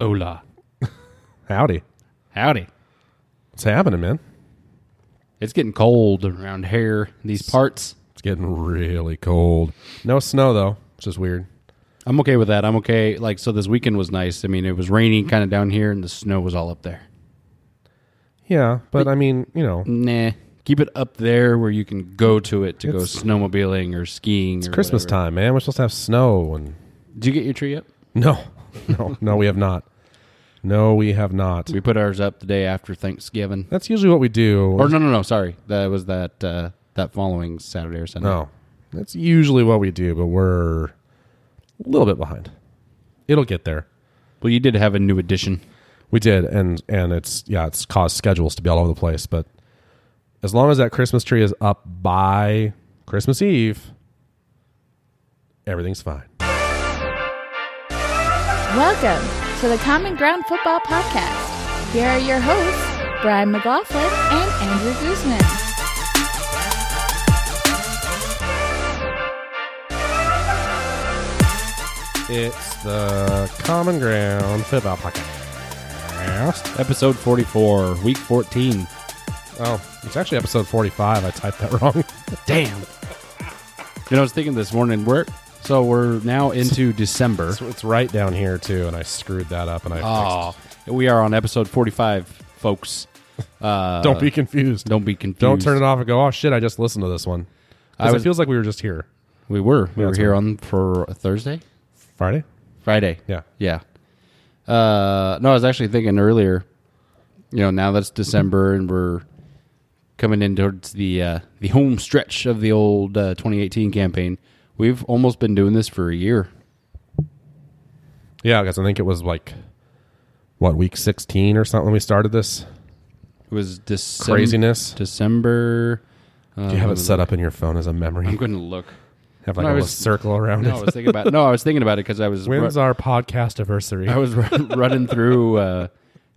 Hola. Howdy. Howdy. What's happening, man? It's getting cold around here these parts. It's getting really cold. No snow though, which is weird. I'm okay with that. I'm okay. Like, so this weekend was nice. I mean, it was raining kind of down here and the snow was all up there. Yeah, but I mean, you know, Nah. Keep it up there where you can go to it to go snowmobiling or skiing. it's or Christmas whatever. time, man. We're supposed to have snow and Did you get your tree up? no, no, no, we have not. No, we have not. We put ours up the day after Thanksgiving. That's usually what we do. Or no, no, no. Sorry, that was that uh, that following Saturday or Sunday. No, that's usually what we do, but we're a little bit behind. It'll get there. Well, you did have a new addition. We did, and and it's yeah, it's caused schedules to be all over the place. But as long as that Christmas tree is up by Christmas Eve, everything's fine. Welcome to the Common Ground Football Podcast. Here are your hosts, Brian McLaughlin and Andrew Guzman. It's the Common Ground Football Podcast. Episode 44, week 14. Oh, it's actually episode forty-five. I typed that wrong. Damn. You know, I was thinking this morning, we're so we're now into December. It's, it's right down here too, and I screwed that up, and I Oh, we are on episode 45, folks. Uh, fixed. Don't be confused. don't be confused. Don't turn it off and go. Oh shit! I just listened to this one. 'Cause I it was- feels like we were just here We were. We were that's here on for a Thursday, Friday. Friday. Yeah. Yeah. Uh, no, I was actually thinking earlier. You know, now that's December and we're coming in towards the uh, the home stretch of the old uh, 2018 campaign. We've almost been doing this for a year. Yeah, because I think it was like what week sixteen or something. when We started this It was December. craziness. December. Uh, Do you have it set up in your phone as a memory? I'm going to look. have like No, a was- circle around No, I was thinking about. No, I was thinking about it because I was. When's ru- our podcast anniversary? I was run, running through, uh,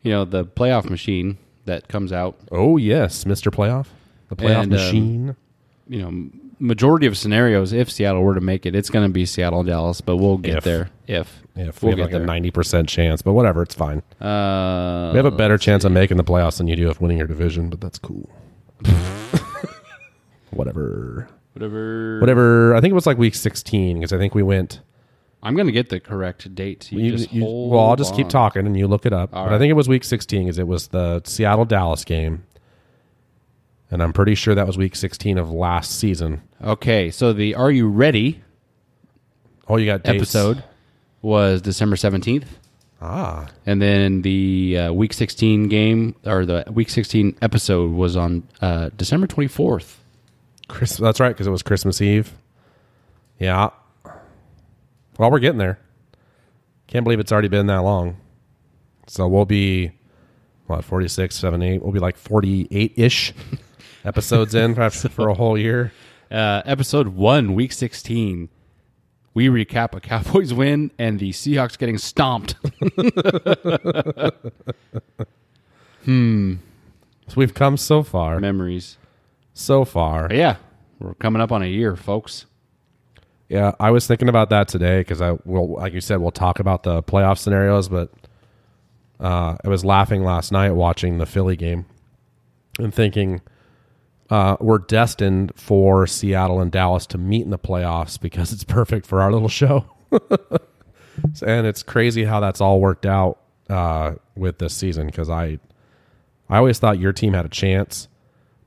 you know, the playoff machine that comes out. oh yes, Mister Playoff, the playoff And, um, machine. You know, majority of scenarios, if Seattle were to make it, it's going to be Seattle, Dallas, but we'll get If. there. If if we'll we have get like a ninety percent chance, but whatever, it's fine. Uh, We have a better chance of making the playoffs than you do of winning your division, but that's cool. whatever, whatever. whatever. I think it was like week sixteen because I think we went. I'm going to get the correct date. You, You- just you- well, I'll just keep talking and you look it up. But I think it was week 16 because it was the Seattle Dallas game. And I'm pretty sure that was week 16 of last season. Okay, so the Are You Ready Oh, you got dates. episode was December 17th. Ah, And then the uh, week 16 game or the week 16 episode was on uh, December 24th. Chris, that's right because it was Christmas Eve. Yeah. Well, we're getting there. Can't believe it's already been that long. So we'll be what 46, 78. We'll be like 48 ish episodes in for, for a whole year. Uh, episode one, week 16. We recap a Cowboys win and the Seahawks getting stomped. So we've come so far, Memories. so far. But yeah, we're coming up on a year, folks. Yeah, I was thinking about that today because I will, like you said, we'll talk about the playoff scenarios. But uh, I was laughing last night watching the Philly game and thinking uh, we're destined for Seattle and Dallas to meet in the playoffs because it's perfect for our little show. and it's crazy how that's all worked out uh, with this season because I, I always thought your team had a chance.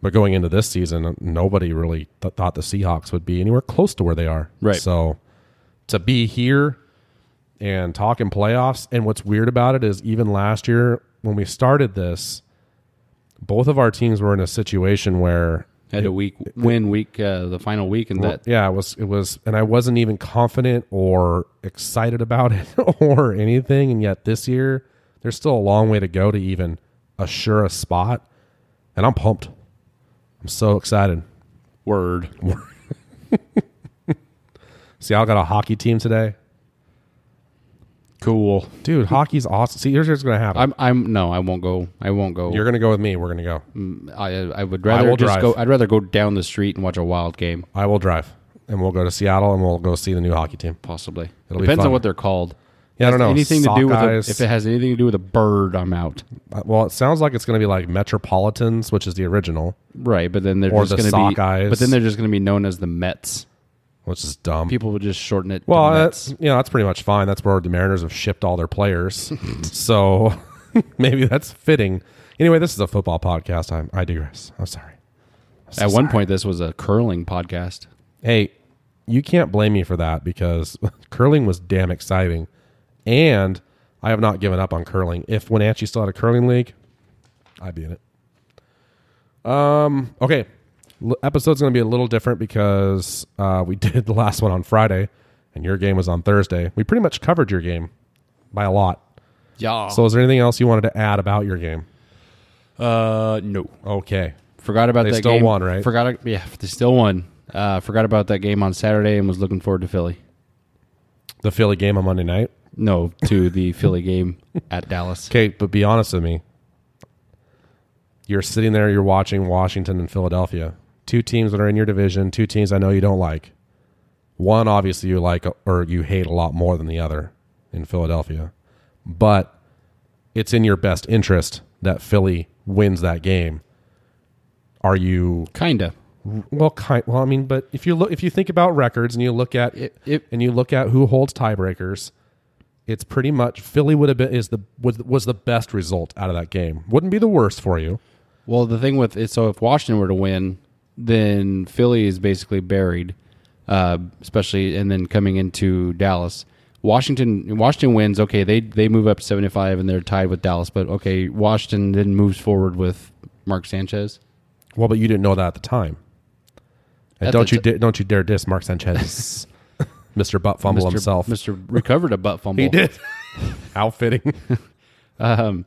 But going into this season, nobody really th- thought the Seahawks would be anywhere close to where they are. Right. So to be here and talking playoffs, and what's weird about it is even last year when we started this, both of our teams were in a situation where Had a week win week, uh, the final week, and well, that yeah, it was it was, and I wasn't even confident or excited about it or anything. And yet this year, there's still a long way to go to even assure a spot, and I'm pumped. I'm so excited. word. See, I got a hockey team today, Cool. dude. hockey's awesome. See, here's what's gonna happen. I'm. I'm. No, I won't go. I won't go. You're gonna go with me. We're gonna go. I. I would rather will just drive. go. I'd rather go down the street and watch a wild game. I will drive, and we'll go to Seattle, and we'll go see the new hockey team. Possibly. It'll be Depends on what they're called. Yeah, I don't know. anything to do with a, Sockeyes. if it has anything to do with a bird, I'm out. Uh, well, it sounds like it's going to be like Metropolitans, which is the original, Right, but then they're Or just the going to be. Sockeyes. But then they're just going to be known as the Mets. Which is dumb. People would just shorten it. well, that's Mets. you know that's pretty much fine. That's where the Mariners have shipped all their players, so maybe that's fitting. Anyway, this is a football podcast. I'm, I digress. I'm sorry. I'm so At one sorry. point, this was a curling podcast. hey, you can't blame me for that because curling was damn exciting, and I have not given up on curling. If Wenatchee still had a curling league, I'd be in it. Um. Okay. L- episode's going to be a little different because uh, we did the last one on Friday, and your game was on Thursday. We pretty much covered your game by a lot. Yeah. So, is there anything else you wanted to add about your game? uh, no. Okay. Forgot about They that still game. won, right? Forgot. Yeah, they still won. Uh, forgot about that game on Saturday and was looking forward to Philly. The Philly game on Monday night. No, to the Philly game at Dallas. Okay, but be honest with me. You're sitting there, you're watching Washington and Philadelphia. Two teams that are in your division, two teams I know you don't like. One, obviously, you like or you hate a lot more than the other in Philadelphia. But it's in your best interest that Philly wins that game. Are you Kinda. well, kind. Well, I mean, but if you look, if you think about records and you look at It- it- and you look at who holds tiebreakers, it's pretty much Philly would have been is the was, was the best result out of that game. Wouldn't be the worst for you. Well, the thing with it, so if Washington were to win, then Philly is basically buried, uh, especially and then coming into Dallas. Washington Washington wins. Okay, they they move up to seventy five and they're tied with Dallas. But okay, Washington then moves forward with Mark Sanchez. Well, but you didn't know that at the time. And At don't the you don't you dare diss Mark Sanchez, Mister Butt Fumble Mr. himself. Mr. recovered a butt fumble. He did. How fitting. Um,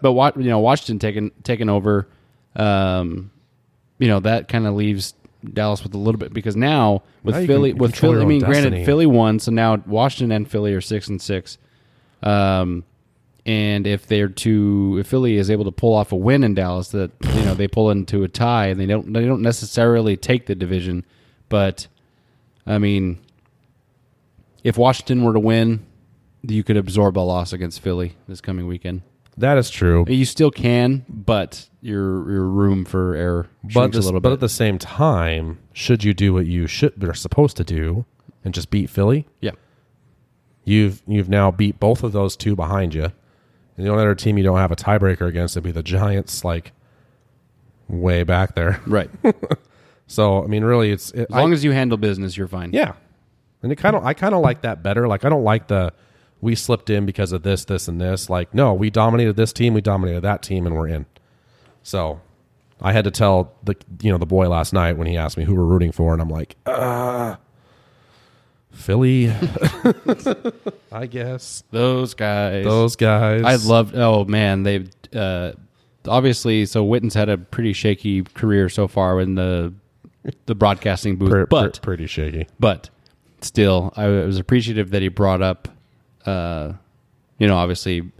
but what you know, Washington taking taking over, um, you know that kind of leaves Dallas with a little bit because now with Now Philly with Philly, I mean, destiny. granted Philly won, so now Washington and Philly are six and six. Um, and if they're to if Philly is able to pull off a win in Dallas, that you know they pull into a tie and they don't they don't necessarily take the division, but I mean, if Washington were to win, you could absorb a loss against Philly this coming weekend. that is true. You still can, but your your room for error But, this, a little but at the same time, should you do what you should are supposed to do and just beat Philly? yeah, You've you've now beat both of those two behind you. And the only other team you don't have a tiebreaker against would be the Giants, like way back there. right. So I mean, really, it's it, As long as you handle business, you're fine. yeah. And it kind of I kind of like that better. Like I don't like the we slipped in because of this, this, and this. Like no, we dominated this team, we dominated that team, and we're in. So I had to tell the you know the boy last night when he asked me who we're rooting for, and I'm like, uh, Philly, I guess those guys. those guys. I loved. Oh man, they've uh, obviously. So Witten's had a pretty shaky career so far in the the broadcasting booth, Pre- pre- but pretty shaky. but still, I was appreciative that he brought up, uh, you know, obviously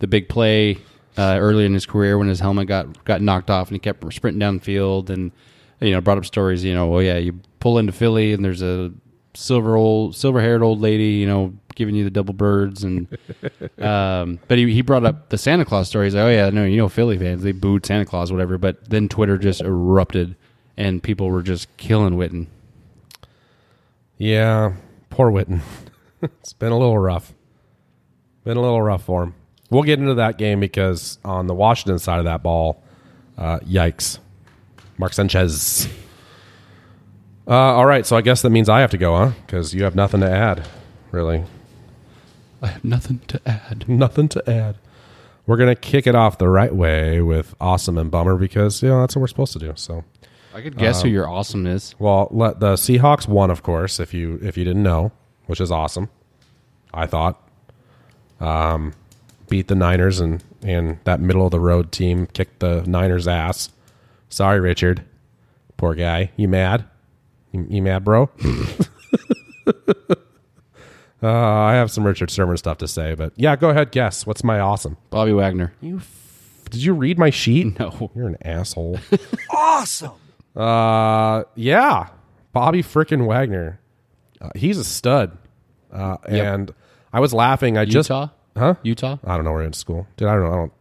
the big play uh, early in his career when his helmet got got knocked off and he kept sprinting downfield and you know brought up stories. You know, oh yeah, you pull into Philly and there's a silver old silver haired old lady, you know, giving you the double birds and. um, but he, he brought up the Santa Claus story. He's like, oh yeah, no, you know, Philly fans they booed Santa Claus, whatever. But then Twitter just erupted and people were just killing Witten. Yeah, poor Witten. it's been a little rough. Been a little rough for him. We'll get into that game because on the Washington side of that ball, uh, yikes. Mark Sanchez. Uh, all right, so I guess that means I have to go, huh? Because you have nothing to add, really. I have nothing to add. Nothing to add. We're gonna kick it off the right way with awesome and bummer because you know that's what we're supposed to do. So, I could guess who your awesome is. well, let the Seahawks won, of course, if you if you didn't know, which is awesome. I thought. Um, beat the Niners and and that middle of the road team kicked the Niners ass. Sorry, Richard. Poor guy. You mad? You, you mad, bro? uh, I have some Richard Sherman stuff to say, but yeah, go ahead. Guess what's my awesome. Bobby Wagner. You Did you read my sheet? No. You're an asshole. Awesome. Uh, yeah, Bobby freaking Wagner. Uh, he's a stud, uh, and I was laughing. I just Utah, huh? Utah. I don't know where you're in school. Dude, I don't know. I don't.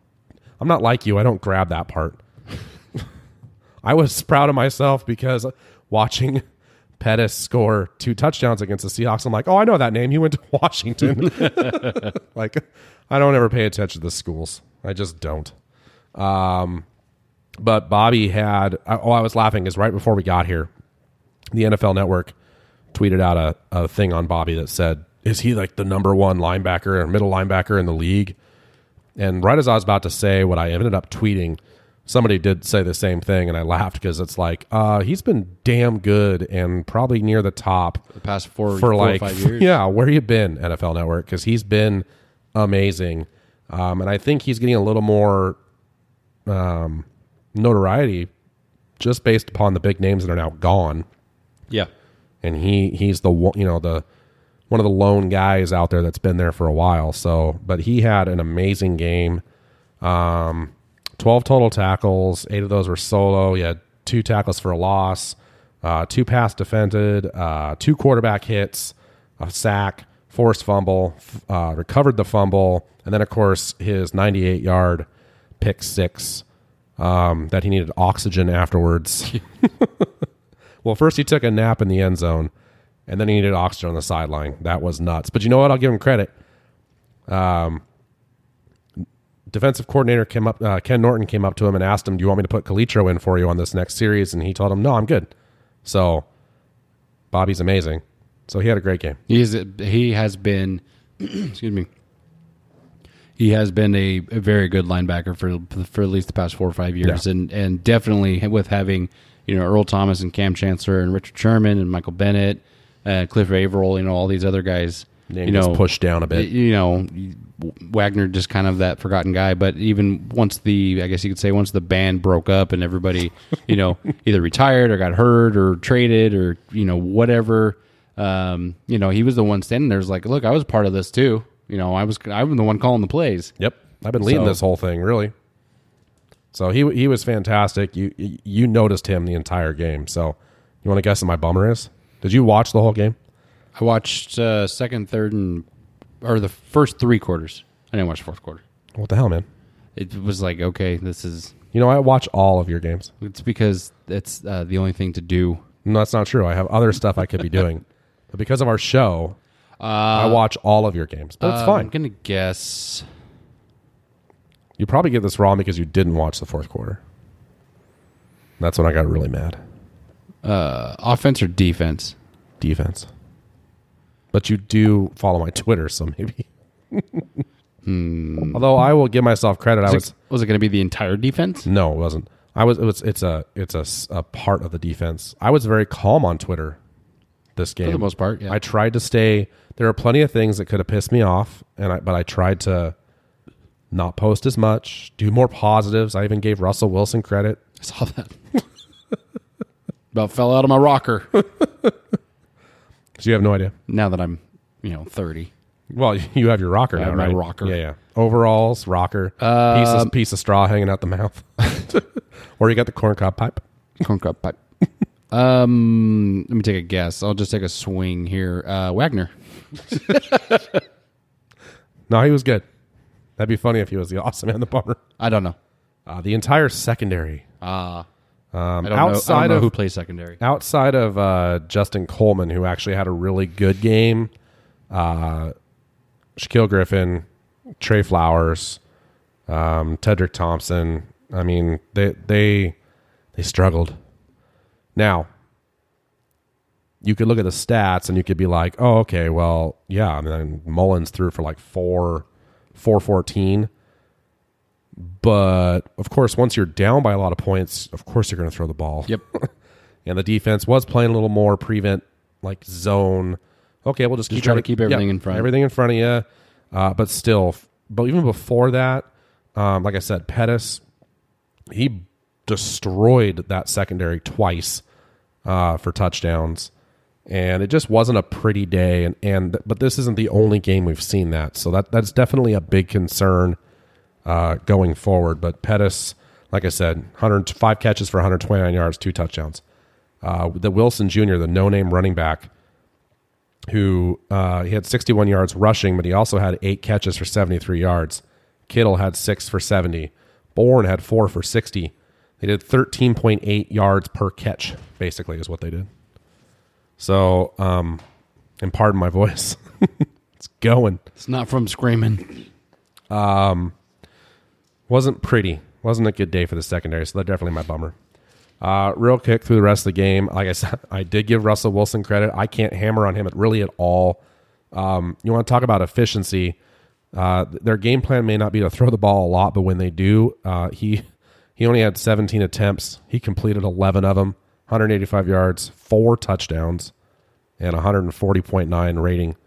I'm not like you. I don't grab that part. I was proud of myself because watching Pettis score two touchdowns against the Seahawks, I'm like, oh, I know that name. He went to Washington. like, I don't ever pay attention to the schools. I just don't. Um, but Bobby had. Oh, I was laughing because right before we got here, the NFL Network tweeted out a, a thing on Bobby that said, "Is he like the number one linebacker or middle linebacker in the league?" And right as I was about to say what I ended up tweeting, somebody did say the same thing, and I laughed because it's like, uh, he's been damn good and probably near the top The past four for four like or five years. yeah where you been nfl network because he's been amazing um, and i think he's getting a little more um, notoriety just based upon the big names that are now gone yeah. and he he's the one you know the one of the lone guys out there that's been there for a while. So but he had an amazing game. Um 12 total tackles. Eight of those were solo. He had two tackles for a loss uh, two pass defended uh, two quarterback hits a sack forced fumble uh, recovered the fumble and then of course his 98 yard pick six um, that he needed oxygen afterwards. Well, first he took a nap in the end zone, and then he needed oxygen on the sideline. That was nuts. But you know what? I'll give him credit. Um, defensive coordinator came up. Uh, Ken Norton came up to him and asked him, "Do you want me to put Calitro in for you on this next series?" And he told him, "No, I'm good." So Bobby's amazing. So he had a great game. He is. He has been. excuse me. He has been a, a very good linebacker for for at least the past four or five years, Yeah. and and definitely with having you know Earl Thomas and Kam Chancellor and Richard Sherman and Michael Bennett, uh, Cliff Avril, you know all these other guys. Name you know, pushed down a bit. You know, Wagner just kind of that forgotten guy. But even once the, I guess you could say, once the band broke up and everybody, you know, either retired or got hurt or traded or you know whatever, um, you know, he was the one standing there. Was like, look, I was part of this too. You know, I was, I was the one calling the plays. Yep, I've been leading So- this whole thing really. So he he was fantastic. You you noticed him the entire game. So you want to guess what my bummer is? Did you watch the whole game? I watched uh, second, third, and or the first three quarters. I didn't watch the fourth quarter. What the hell, man? It was like, okay, this is. You know I watch all of your games. It's because it's uh, the only thing to do. No, that's not true. I have other stuff I could be doing. But because of our show, Uh, I watch all of your games. But it's fine. I'm fine. gonna guess. You probably get this wrong because you didn't watch the fourth quarter. That's when I got really mad. Uh, offense or defense? Defense. But you do follow my Twitter, so maybe. Although I will give myself credit, I Was, was it, was it going to be the entire defense? no, it wasn't. I was. It was. It's a. It's a, a part of the defense. I was very calm on Twitter. This game, For the most part, yeah. I tried to stay. There are plenty of things that could have pissed me off, and I, but I tried to not post as much, do more positives. I even gave Russell Wilson credit. I saw that. About fell out of my rocker. because you have no idea. now that I'm, you know, thirty. Well, you have your rocker I now, have my right? rocker. Yeah, yeah. Overalls, rocker, piece Um, of piece of straw hanging out the mouth, or you got the corn corncob pipe. Corn Corncob pipe. um, let me take a guess. I'll just take a swing here. Uh, Wagner. No, he was good. That'd be funny if he was the awesome and the bummer. I don't know. Uh, the entire secondary, Uh, um, I don't know. I outside know of who plays secondary. outside of uh, Justin Coleman, who actually had a really good game, uh, Shaquill Griffin, Tre Flowers, um, Tedric Thompson. I mean, they they they struggled. Now, you could look at the stats and you could be like, "Oh, okay, well, yeah." I mean, Mullens threw for like four, four fourteen. But of course, once you're down by a lot of points, of course you're going to throw the ball Yep. and the defense was playing a little more prevent like zone. Okay, we'll just, Just keep try to keep everything in front. Everything in front of you, uh, but still. But even before that, um, like I said, Pettis, he destroyed that secondary twice uh, for touchdowns, and it just wasn't a pretty day. And and but this isn't the only game we've seen that, so that that's definitely a big concern uh, going forward. But Pettis, like I said, 105 catches for 129 yards, two touchdowns. Uh, the Wilson Jr., the no-name running back, who uh, he had 61 yards rushing, but he also had eight catches for 73 yards. Kittle had six for 70. Bourne had four for 60. They did 13.8 yards per catch, basically, is what they did. So, um, and pardon my voice, it's going. It's not from screaming. Wasn't pretty. Wasn't a good day for the secondary, so that's definitely my bummer. Uh, real quick through the rest of the game, like I said, I did give Russell Wilson credit. I can't hammer on him at really at all. Um, you want to talk about efficiency? Uh, their game plan may not be to throw the ball a lot, but when they do, uh, he he only had 17 attempts. He completed 11 of them, 185 yards, four touchdowns, and 140.9 rating.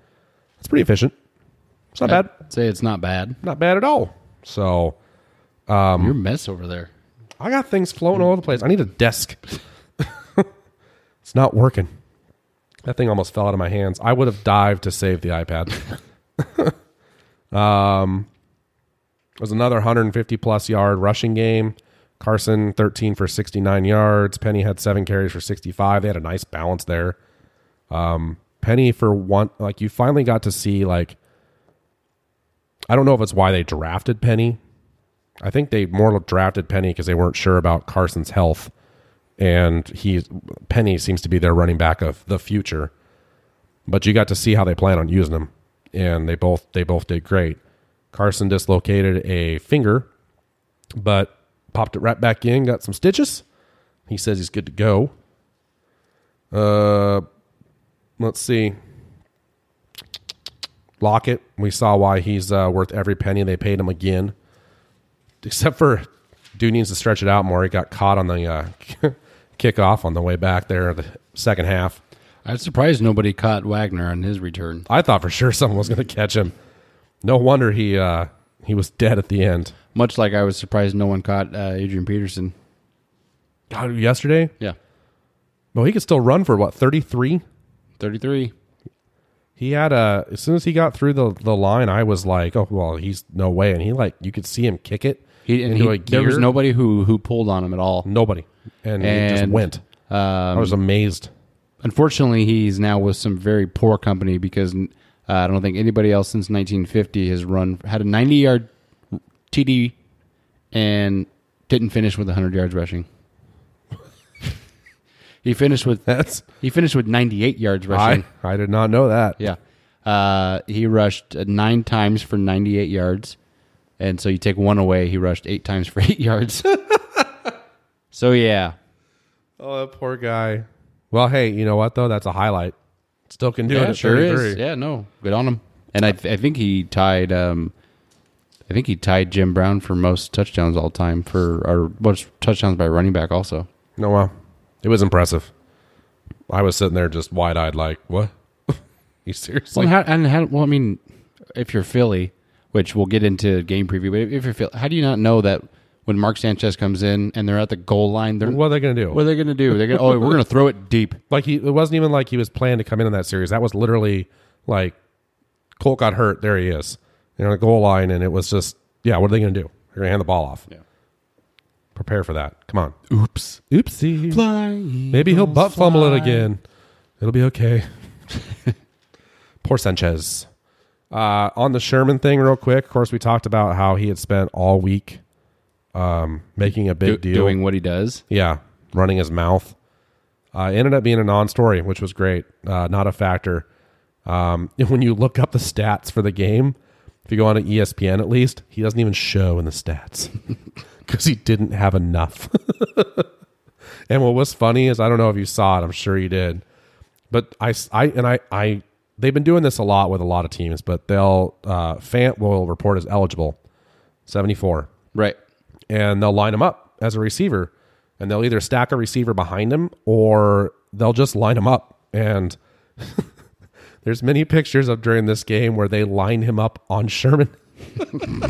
That's pretty efficient. It's not bad. I'd say it's not bad. Not bad at all. So You're a mess over there. I got things floating all over the place. I need a desk. it's not working. That thing almost fell out of my hands. I would have dived to save the iPad. um, it was another 150 plus yard rushing game. Carson 13 for 69 yards. Penny had seven carries for 65. They had a nice balance there. Um, Penny for one, like you finally got to see like. I don't know if it's why they drafted Penny I think they more drafted Penny because they weren't sure about Carson's health, and he Penny seems to be their running back of the future. But you got to see how they plan on using him, and they both they both did great. Carson dislocated a finger, but popped it right back in, got some stitches. He says he's good to go. Uh, let's see. Lockett, we saw why he's uh, worth every penny they paid him again except for dude needs to stretch it out more. He got caught on the uh, kickoff on the way back there, the second half. I was surprised nobody caught Wagner on his return. I thought for sure someone was going to catch him. No wonder he uh, he was dead at the end. Much like I was surprised no one caught uh, Adrian Peterson. God, yesterday, Yeah, well, he could still run for what thirty three. 33. He had a as soon as he got through the the line, I was like, oh well, he's no way, and he like you could see him kick it He, and he, there was nobody who who pulled on him at all. nobody, and, he just And, went. I Um, was amazed. unfortunately, he's now with some very poor company because uh, I don't think anybody else since 1950 has run had a 90 yard TD and didn't finish with 100 yards rushing. he finished with That's he finished with 98 yards rushing. I I did not know that. Yeah. Uh, he rushed uh, nine times for 98 yards. And so you take one away, he rushed eight times for eight yards. so, yeah. Oh, that poor guy. Well, hey, you know what though? That's a highlight. Still can do it. yeah, At sure 33. is. Yeah, no, good on him. And I, th- I think he tied, um, I think he tied Jim Brown for most touchdowns all time for, or most touchdowns by running back also. No, well, it was impressive. I was sitting there just wide eyed, like, what? you seriously? Well, how, and how, well, I mean, if you're Philly, which we'll get into game preview, but if you're Philly, how do you not know that when Mark Sanchez comes in and they're at the goal line, they're what are they going to do? What are they going to do? They're going. Oh, we're going to throw it deep. like he, it wasn't even like he was planning to come in in that series. That was literally like Colt got hurt. There he is. You know, the goal line, and it was just, yeah. What are they going to do? They're going to hand the ball off. Yeah. Prepare for that. Come on. Oops. Oopsie. Flying. Maybe he'll butt fumble it again. It'll be okay. Poor Sanchez. Uh, on the Sherman thing, real quick. Of course, we talked about how he had spent all week um, making a big deal. doing what he does. Yeah, running his mouth. Uh, it ended up being a non-story, which was great. Uh, not a factor. Um, when you look up the stats for the game, if you go on to ESPN at least, he doesn't even show in the stats because he didn't have enough. and what was funny is I don't know if you saw it. I'm sure you did, but I, I and I, I they've been doing this a lot with a lot of teams, but they'll uh, Fant will report as eligible, 74 Right. and they'll line him up as a receiver and they'll either stack a receiver behind him or they'll just line him up. And there's many pictures of during this game where they line him up on Sherman.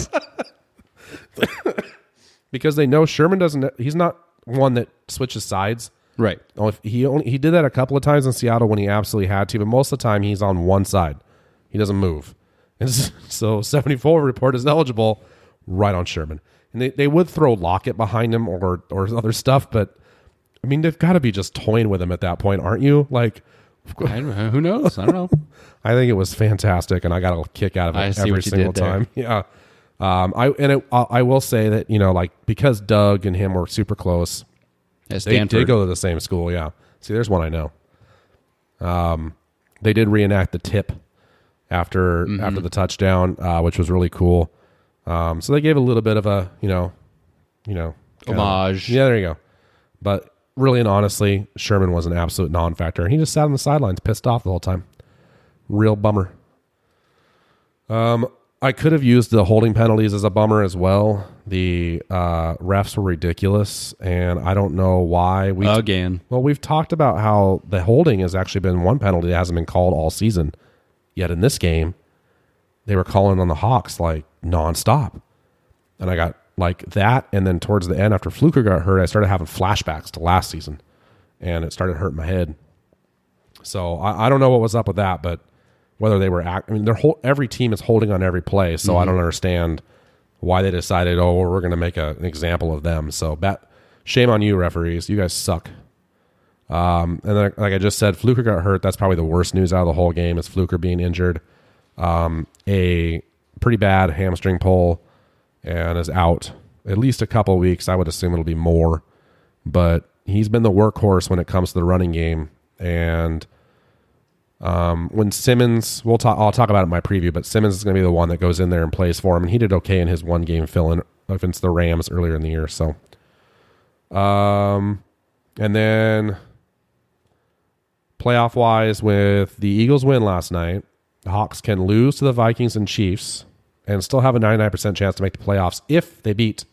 Because they know Sherman doesn't he's not one that switches sides Right. Oh, he only he did that a couple of times in Seattle when he absolutely had to, but most of the time he's on one side. He doesn't move. And so 74 report is eligible right on Sherman. And they, they would throw Lockett behind him or or other stuff, but I mean they've got to be just toying with him at that point, aren't you? Like who knows? I don't know. I think it was fantastic, and I got a kick out of it every single time. Yeah. Um, I and it, I I will say that you know like because Doug and him were super close, At they did go to the same school. Yeah. See, there's one I know. Um, they did reenact the tip after Mm-hmm. after the touchdown, uh, which was really cool. Um, so they gave a little bit of a you know, you know, kind of- Homage. yeah, there you go. But really and honestly, Sherman was an absolute non-factor, and he just sat on the sidelines, pissed off the whole time. Real bummer. Um, I could have used the holding penalties as a bummer as well. The uh, refs were ridiculous, and I don't know why we. Again. well, we've talked about how the holding has actually been one penalty that hasn't been called all season. Yet in this game, they were calling on the Hawks like nonstop, and I got like that. And then towards the end, after Fluker got hurt, I started having flashbacks to last season, and it started hurting my head. So I, I don't know what was up with that, but whether they were, act, I mean, their whole every team is holding on every play, so I don't understand why they decided, oh, we're going to make a, an example of them. So bat, shame on you, referees. You guys suck. Um, and then, like I just said, Fluker got hurt. That's probably the worst news out of the whole game is Fluker being injured. Um, a pretty bad hamstring pull and is out at least a couple weeks. I would assume it'll be more, but he's been the workhorse when it comes to the running game. And um, when Simmons, we'll talk. I'll talk about it in my preview, but Simmons is going to be the one that goes in there and plays for him, and he did okay in his one game fill in against the Rams earlier in the year. So, um, and then playoff wise, with the Eagles win last night, the Hawks can lose to the Vikings and Chiefs and still have a 99% chance to make the playoffs if they beat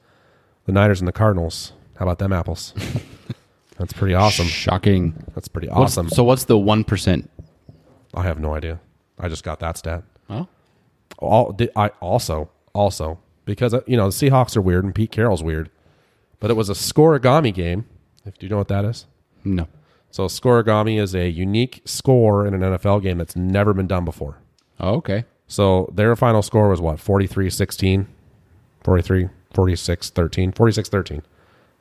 the Niners and the Cardinals. How about them apples? That's pretty awesome. Shocking. That's pretty What's- awesome. So what's the one percent? I have no idea. I just got that stat. Oh, All I also also because uh, you know the Seahawks are weird and Pete Carroll's weird, but it was a scorigami game. If do you know what that is? no. So scorigami is a unique score in an NFL game that's never been done before. Oh, okay. So their final score was what? 43-16, 43, 46, 13, 46 13,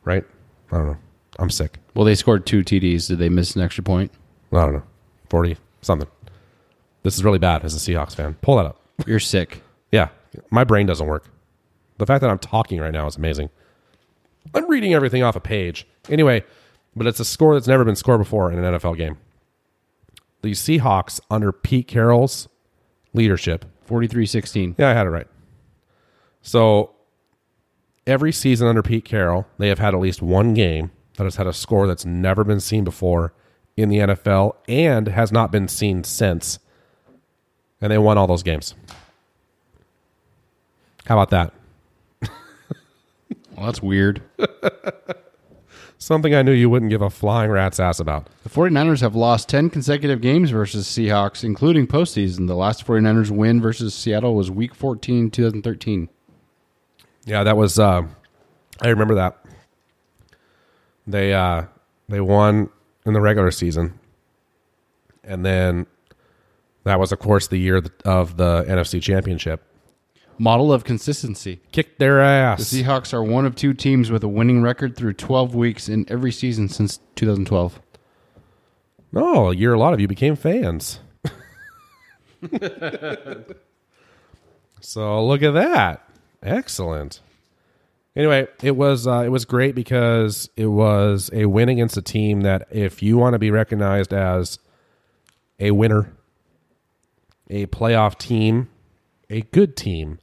right? I don't know. I'm sick. Well, they scored two TDs. Did they miss an extra point? I don't know. 40 something. This is really bad as a Seahawks fan. Pull that up. You're sick. Yeah, my brain doesn't work. The fact that I'm talking right now is amazing. I'm reading everything off a page. Anyway, but it's a score that's never been scored before in an NFL game. The Seahawks, under Pete Carroll's leadership, 43-16. yeah, I had it right. So every season under Pete Carroll, they have had at least one game that has had a score that's never been seen before in the NFL and has not been seen since. And they won all those games. How about that? Well, that's weird. Something I knew you wouldn't give a flying rat's ass about. The 49ers have lost 10 consecutive games versus Seahawks, including postseason. The last 49ers win versus Seattle was week 14, 2013. Yeah, that was. Uh, I remember that. They uh, they won in the regular season, and then that was, of course, the year of the NFC Championship. Model of consistency. Kicked their ass. The ass. Seahawks are one of two teams with a winning record through 12 weeks in every season since 2012. Oh, a year a lot of you became fans. so look at that. Excellent. Anyway, it was uh, it was great because it was a win against a team that if you want to be recognized as a winner, a playoff team, a good team,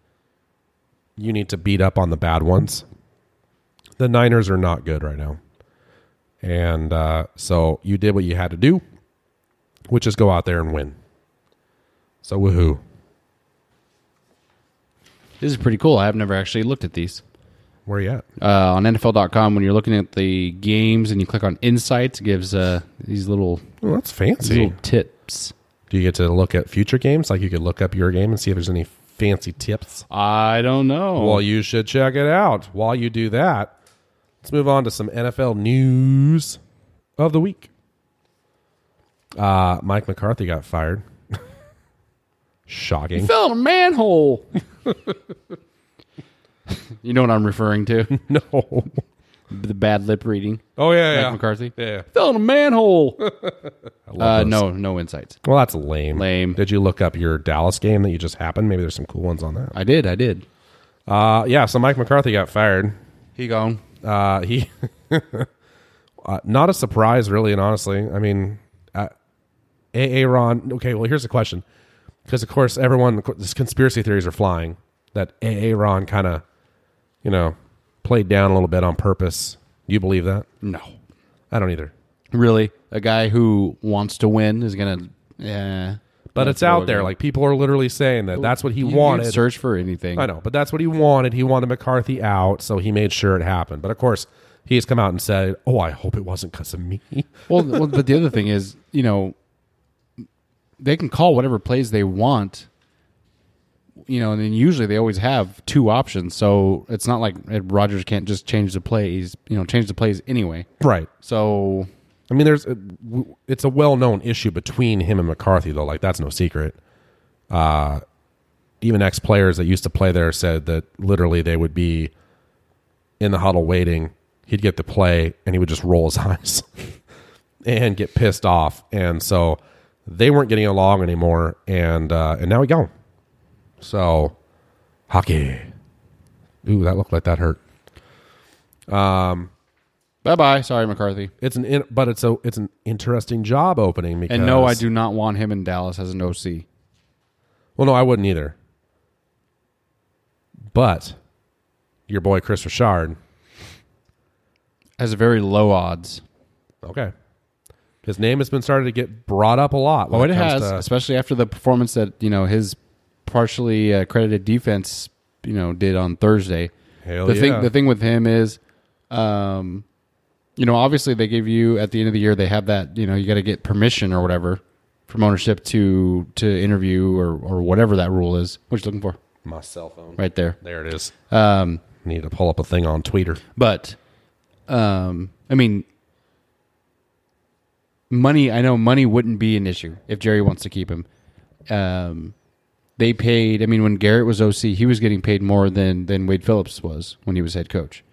you need to beat up on the bad ones. The Niners are not good right now. And uh, so you did what you had to do, which is go out there and win. So woohoo. This is pretty cool. I have never actually looked at these. Where you at? Uh, on NFL.com, when you're looking at the games and you click on insights, it gives uh, these little, Oh, that's fancy. little tips. Do you get to look at future games? Like you could look up your game and see if there's any fancy tips? I don't know. Well, you should check it out. While you do that, let's move on to some NFL news of the week. Uh, Mike McCarthy got fired. Shocking. fell in a manhole. you know what I'm referring to? No. The bad lip reading. Oh yeah, Mike yeah. McCarthy. Yeah. Fell in a manhole. I love uh, those. no, no insights. Well, that's lame. Lame. Did you look up your Dallas game that you just happened? Maybe there's some cool ones on that. I did. I did. Uh, yeah. So Mike McCarthy got fired. He gone. Uh, he uh, not a surprise, really, and honestly. I mean, uh, AA Ron. Okay, well, here's the question, because of course everyone, this conspiracy theories are flying that AA Ron kind of, you know, played down a little bit on purpose. You believe that? No. I don't either. Really, a guy who wants to win is gonna. Yeah. But it's out there. Like people are literally saying that that's what he wanted. Search for anything. I know, but that's what he wanted. He wanted McCarthy out, so he made sure it happened. But of course, he's come out and said, "Oh, I hope it wasn't because of me." well, well, but the other thing is, you know, they can call whatever plays they want. You know, and then usually they always have two options, so it's not like Rodgers can't just change the plays. You know, change the plays anyway. right. So I mean, there's a, w- it's a well known issue between him and McCarthy, though. Like that's no secret. Uh, even ex players that used to play there said that literally they would be in the huddle waiting. He'd get the play and he would just roll his eyes and get pissed off, and so they weren't getting along anymore. And uh, and now he gone. So hockey. Ooh, that looked like that hurt. Um, bye bye. Sorry, McCarthy. It's an in, but it's a it's an interesting job opening because And no, I do not want him in Dallas as an OC. Well, no, I wouldn't either. But your boy Kris Richard, Has very low odds. okay, his name has been started to get brought up a lot. when Oh, it comes has, to- especially after the performance that you know his partially uh, credited defense, you know, did on Thursday. Hell the yeah. thing, the thing with him is, um, you know, obviously they give you at the end of the year they have that you know you got to get permission or whatever from ownership to to interview or or whatever that rule is. What you looking for? my cell phone. Right there. There it is. Um, Need to pull up a thing on Twitter. But, um, I mean, money. I know money wouldn't be an issue if Jerry wants to keep him. Um, they paid. I mean, when Garrett was OC, he was getting paid more than than Wade Phillips was when he was head coach.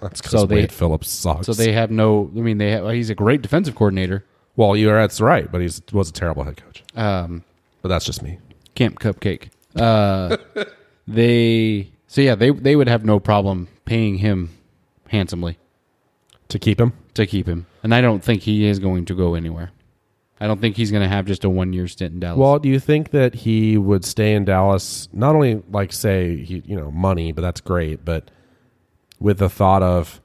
That's because So they- Wade Phillips sucks. So they have no. I mean, they have, he's a great defensive coordinator. well, you're that's right, but he was a terrible head coach. Um, But that's just me. Camp Cupcake. Uh, they so yeah they they would have no problem paying him handsomely To keep him, to keep him, and I don't think he is going to go anywhere. I don't think he's going to have just a one year stint in Dallas. Well, do you think that he would stay in Dallas? Not only like say he, you know, money, but that's great. But with the thought of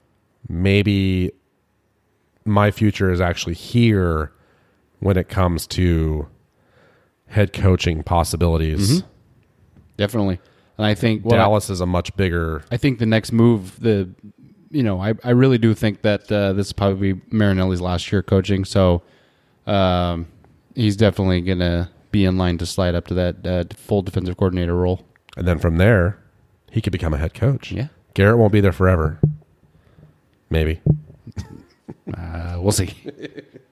maybe my future is actually here when it comes to head coaching possibilities. definitely, and I think well, Dallas is a much bigger. I think the next move, the you know, I I really do think that uh, this is probably Marinelli's last year coaching, so um, he's definitely going to be in line to slide up to that uh, full defensive coordinator role. And then from there, he could become a head coach. Yeah. Garrett won't be there forever. Maybe. Uh, we'll see.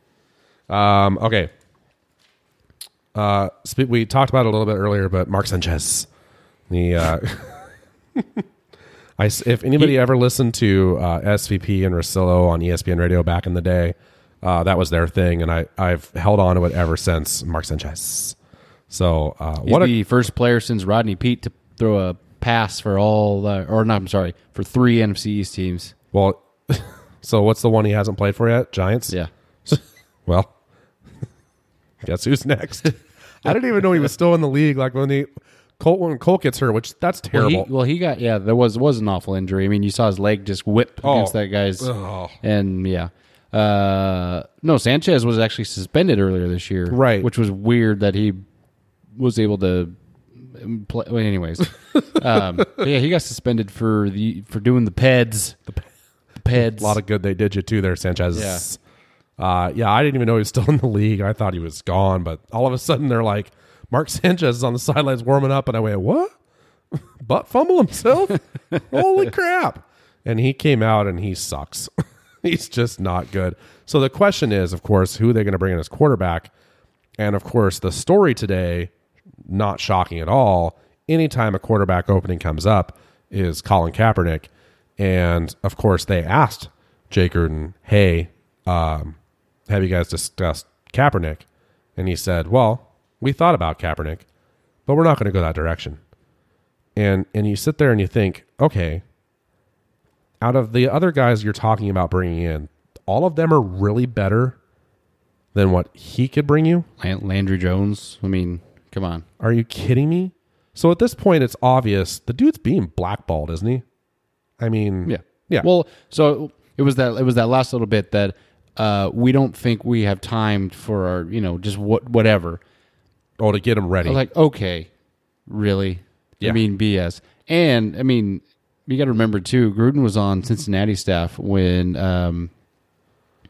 Um, okay. Uh, sp- we talked about it a little bit earlier, but Mark Sanchez, the uh, I if anybody ever listened to uh, SVP and Russillo on ESPN Radio back in the day, uh, that was their thing, and I I've held on to it ever since. Mark Sanchez. So uh, He's what a the first player since Rodney Peete to throw a pass for all, uh, or not? I'm sorry, for three NFC East teams. well. so what's the one he hasn't played for yet? Giants. Yeah, Well, guess who's next? I didn't even know he was still in the league. Like when he Colt when Colt gets hurt, which that's well terrible. he, well, he got yeah. There was was an awful injury. I mean, you saw his leg just whip Oh. against that guy's, Oh. and yeah. Uh, no, Sanchez was actually suspended earlier this year, Right. Which was weird that he was able to play. Well, anyways, um, but yeah, he got suspended for the for doing the peds, the peds. A lot of good they did you too there, Sanchez. Yeah. Uh, yeah, I didn't even know he was still in the league. I thought he was gone, but all of a sudden they're like, Mark Sanchez is on the sidelines warming up, and I went, "What? Butt fumble himself? Holy crap!" And he came out and he sucks. He's just not good. So the question is, of course, who are they going to bring in as quarterback? And of course, the story today, not shocking at all. Anytime a quarterback opening comes up, is Colin Kaepernick, and of course they asked Jay Gruden, "Hey, um, have you guys discussed Kaepernick?" And he said, "Well, we thought about Kaepernick, but we're not going to go that direction." And and you sit there and you think, okay, out of the other guys you're talking about bringing in, all of them are really better than what he could bring you. Landry Jones. I mean, come on. Are you kidding me? So at this point, it's obvious the dude's being blackballed, isn't he? I mean, Yeah. yeah. Well, so it was that it was that last little bit that uh, we don't think we have time for our, you know, just what whatever. oh, to get him ready. Like, okay, really? Yeah. I mean, BS. And I mean, you got to remember too. Gruden was on Cincinnati staff when um,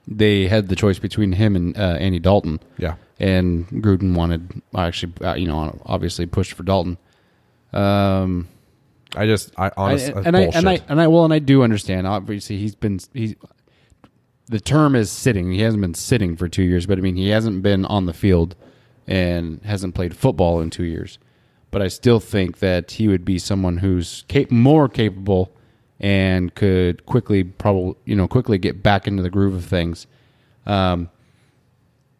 they had the choice between him and uh, Andy Dalton. yeah, and Gruden wanted actually, uh, you know, obviously pushed for Dalton. Um, I just, I honestly, and I and I and I well, and I do understand. Obviously, he's been he's the term is sitting. He hasn't been sitting for two years, but I mean, he hasn't been on the field and hasn't played football in two years. But I still think that he would be someone who's cap- more capable and could quickly, probably, you know, quickly get back into the groove of things. Um,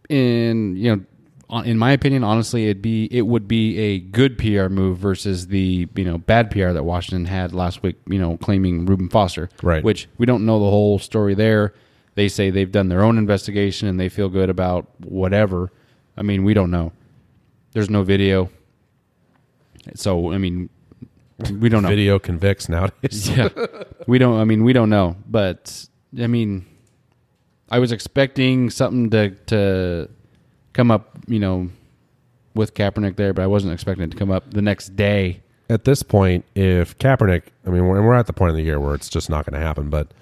in you know, in my opinion, honestly, it'd be it would be a good PR move versus the you know bad PR that Washington had last week. You know, claiming Reuben Foster, Right. Which we don't know the whole story there. They say they've done their own investigation and they feel good about whatever. I mean, we don't know. There's no video, so I mean, we don't know. video convicts nowadays. Yeah, we don't. I mean, we don't know. But I mean, I was expecting something to to come up, you know, with Kaepernick there, but I wasn't expecting it to come up the next day. At this point, if Kaepernick, I mean, we're, we're at the point of the year where it's just not going to happen, but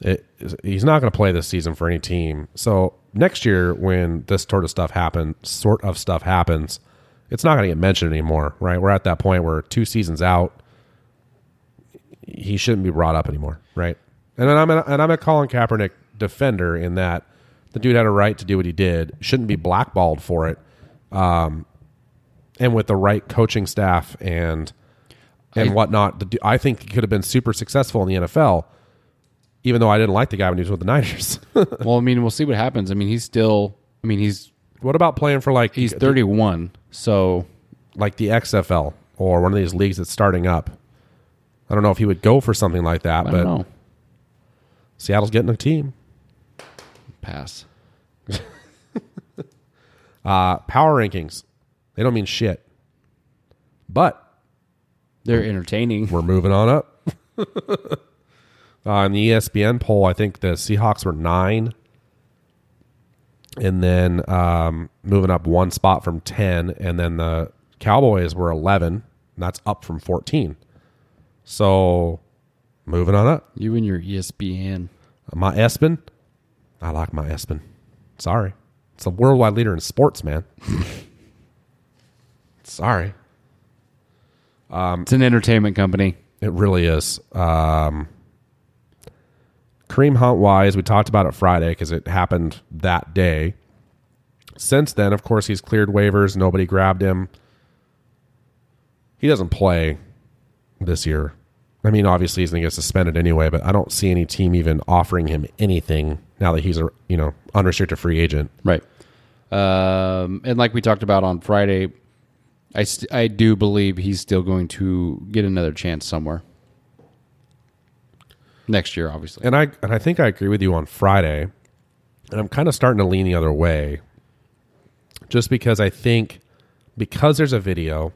it, he's not going to play this season for any team. So next year, when this sort of stuff happens, sort of stuff happens, it's not going to get mentioned anymore, right? We're at that point where two seasons out, he shouldn't be brought up anymore, right? And then I'm a, and I'm a Colin Kaepernick defender in that the dude had a right to do what he did, shouldn't be blackballed for it, um, and with the right coaching staff and and I- whatnot, the, I think he could have been super successful in the NFL. Even though I didn't like the guy when he was with the Niners. well, I mean, we'll see what happens. I mean, he's still. I mean, he's what about playing for like he's 31, so like the XFL or one of these leagues that's starting up? I don't know if he would go for something like that, I but don't know. Seattle's getting a team. Pass. Uh, power rankings, they don't mean shit, but They're entertaining. we're moving on up. uh, in the ESPN poll, I think the Seahawks were nine, and then um, moving up one spot from ten, and then the Cowboys were eleven. And that's up from fourteen. So, moving on up. You and your ESPN. My espn I like my espn Sorry, it's a worldwide leader in sports, man. Sorry. um, it's an entertainment company. It really is. Um, Kareem Hunt wise, we talked about it Friday because it happened that day. Since then, of course, he's cleared waivers. Nobody grabbed him. He doesn't play this year. I mean, obviously he's going to get suspended anyway, but I don't see any team even offering him anything now that he's a you know unrestricted free agent. Right. Um, and like we talked about on Friday, I, st- I do believe he's still going to get another chance somewhere. Next year, obviously. and I and I think I agree with you on Friday, and I'm kind of starting to lean the other way, just because I think because there's a video,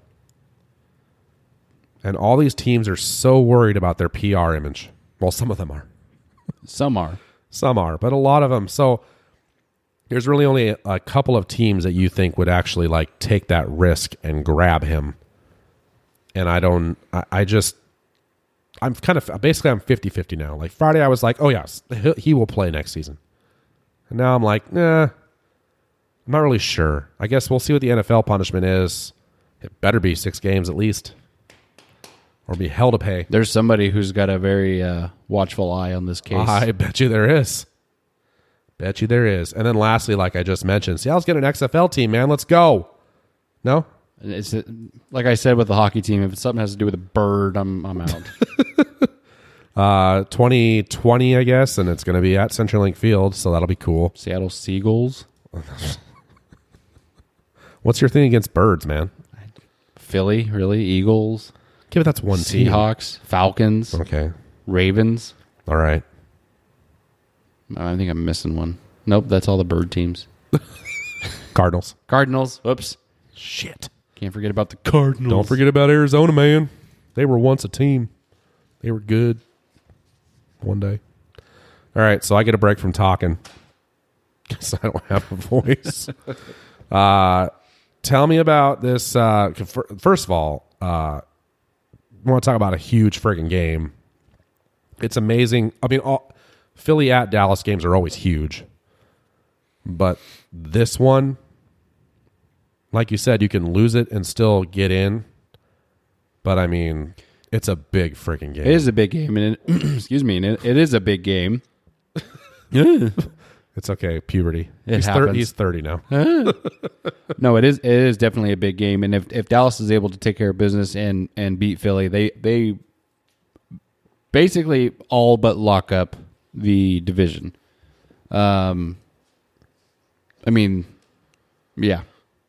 and all these teams are so worried about their PR image. Well, some of them are, Some are. some are, but a lot of them. So there's really only a, a couple of teams that you think would actually like take that risk and grab him, and I don't. I, I just I'm kind of basically I'm 50-50 now. Like Friday I was like, "Oh yes, he, will play next season." And now I'm like, "Nah. I'm not really sure. I guess we'll see what the NFL punishment is. It better be 6 games at least or be hell to pay." There's somebody who's got a very uh, watchful eye on this case. I bet you there is. Bet you there is. And then lastly, like I just mentioned, Seattle's getting an XFL team, man. Let's go. No? And It's like I said with the hockey team. If it's something has to do with a bird, I'm I'm out. uh, 2020, I guess, and it's going to be at CenturyLink Field, so that'll be cool. Seattle Seagulls, What's your thing against birds, man? Philly, really, Eagles, Give it that's one team. Seahawks, Falcons, Okay. Ravens. All right. I think I'm missing one. Nope, that's all the bird teams. Cardinals. Cardinals. Oops. Shit. Can't forget about the Cardinals. Don't forget about Arizona, man. They were once a team. They were good. One day. All right, so I get a break from talking because I don't have a voice. uh, tell me about this. Uh, first of all, uh, I want to talk about a huge friggin' game. It's amazing. I mean, all, Philly at Dallas games are always huge, but this one, like you said, you can lose it and still get in. But I mean, it's a big freaking game. It is a big game, and it, excuse me, and it, it is a big game. It's okay. Puberty. It he's, happens. he's thirty now. No, it is. It is definitely a big game, and if if Dallas is able to take care of business and and beat Philly, they they basically all but lock up the division. Um, I mean, yeah,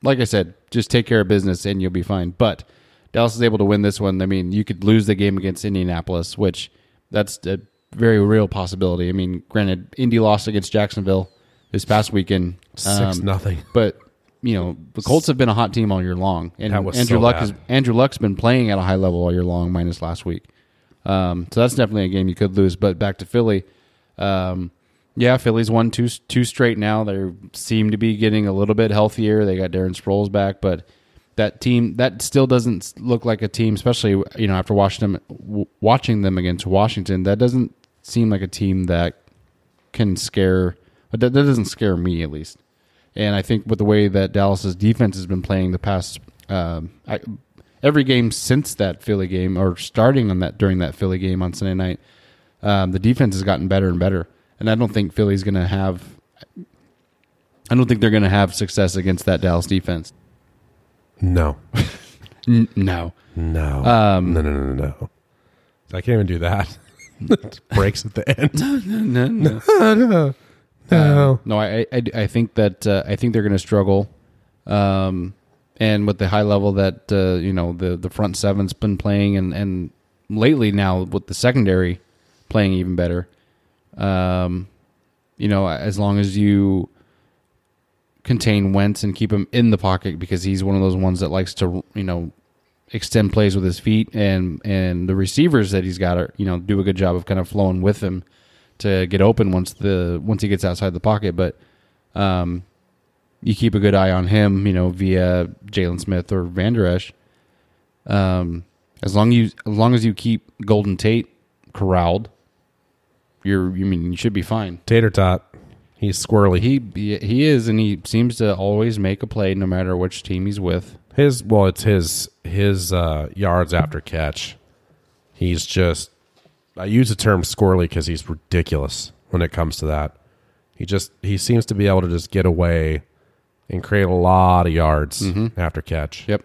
like I said, just take care of business and you'll be fine. But Dallas is able to win this one. I mean, you could lose the game against Indianapolis, which that's a very real possibility. I mean, granted, Indy lost against Jacksonville this past weekend, Six um, nothing. but you know the Colts have been a hot team all year long, and Andrew so Luck has Andrew Luck's been playing at a high level all year long, minus last week. Um, so that's definitely a game you could lose. But back to Philly, um, yeah, Philly's won two two straight now. They seem to be getting a little bit healthier. They got Darren Sproles back, but that team that still doesn't look like a team, especially you know after watching them watching them against Washington. That doesn't seem like a team that can scare. That, that doesn't scare me at least. And I think with the way that Dallas's defense has been playing the past um, I, every game since that Philly game, or starting on that during that Philly game on Sunday night, um, the defense has gotten better and better. And I don't think Philly's going to have. I don't think they're going to have success against that Dallas defense. No. N- no. No. Um, no, no, no, no, no. I can't even do that. It breaks at the end. no, no. no. No. No, I, I, I think that uh, I think they're going to struggle, um, and with the high level that uh, you know the the front seven's been playing, and and lately now with the secondary playing even better, um, you know, as long as you contain Wentz and keep him in the pocket because he's one of those ones that likes to you know extend plays with his feet, and and the receivers that he's got are you know do a good job of kind of flowing with him to get open once the once he gets outside the pocket. But um, you keep a good eye on him, you know, via Jaylon Smith or Vander. Um, as long you as long as you keep Golden Tate corralled, you're you mean you should be fine. Tater tot. He's squirrely. He he is, and he seems to always make a play no matter which team he's with. His well, it's his his uh, yards after catch. He's just. I use the term squirrely because he's ridiculous when it comes to that. He just he seems to be able to just get away and create a lot of yards after catch. Yep.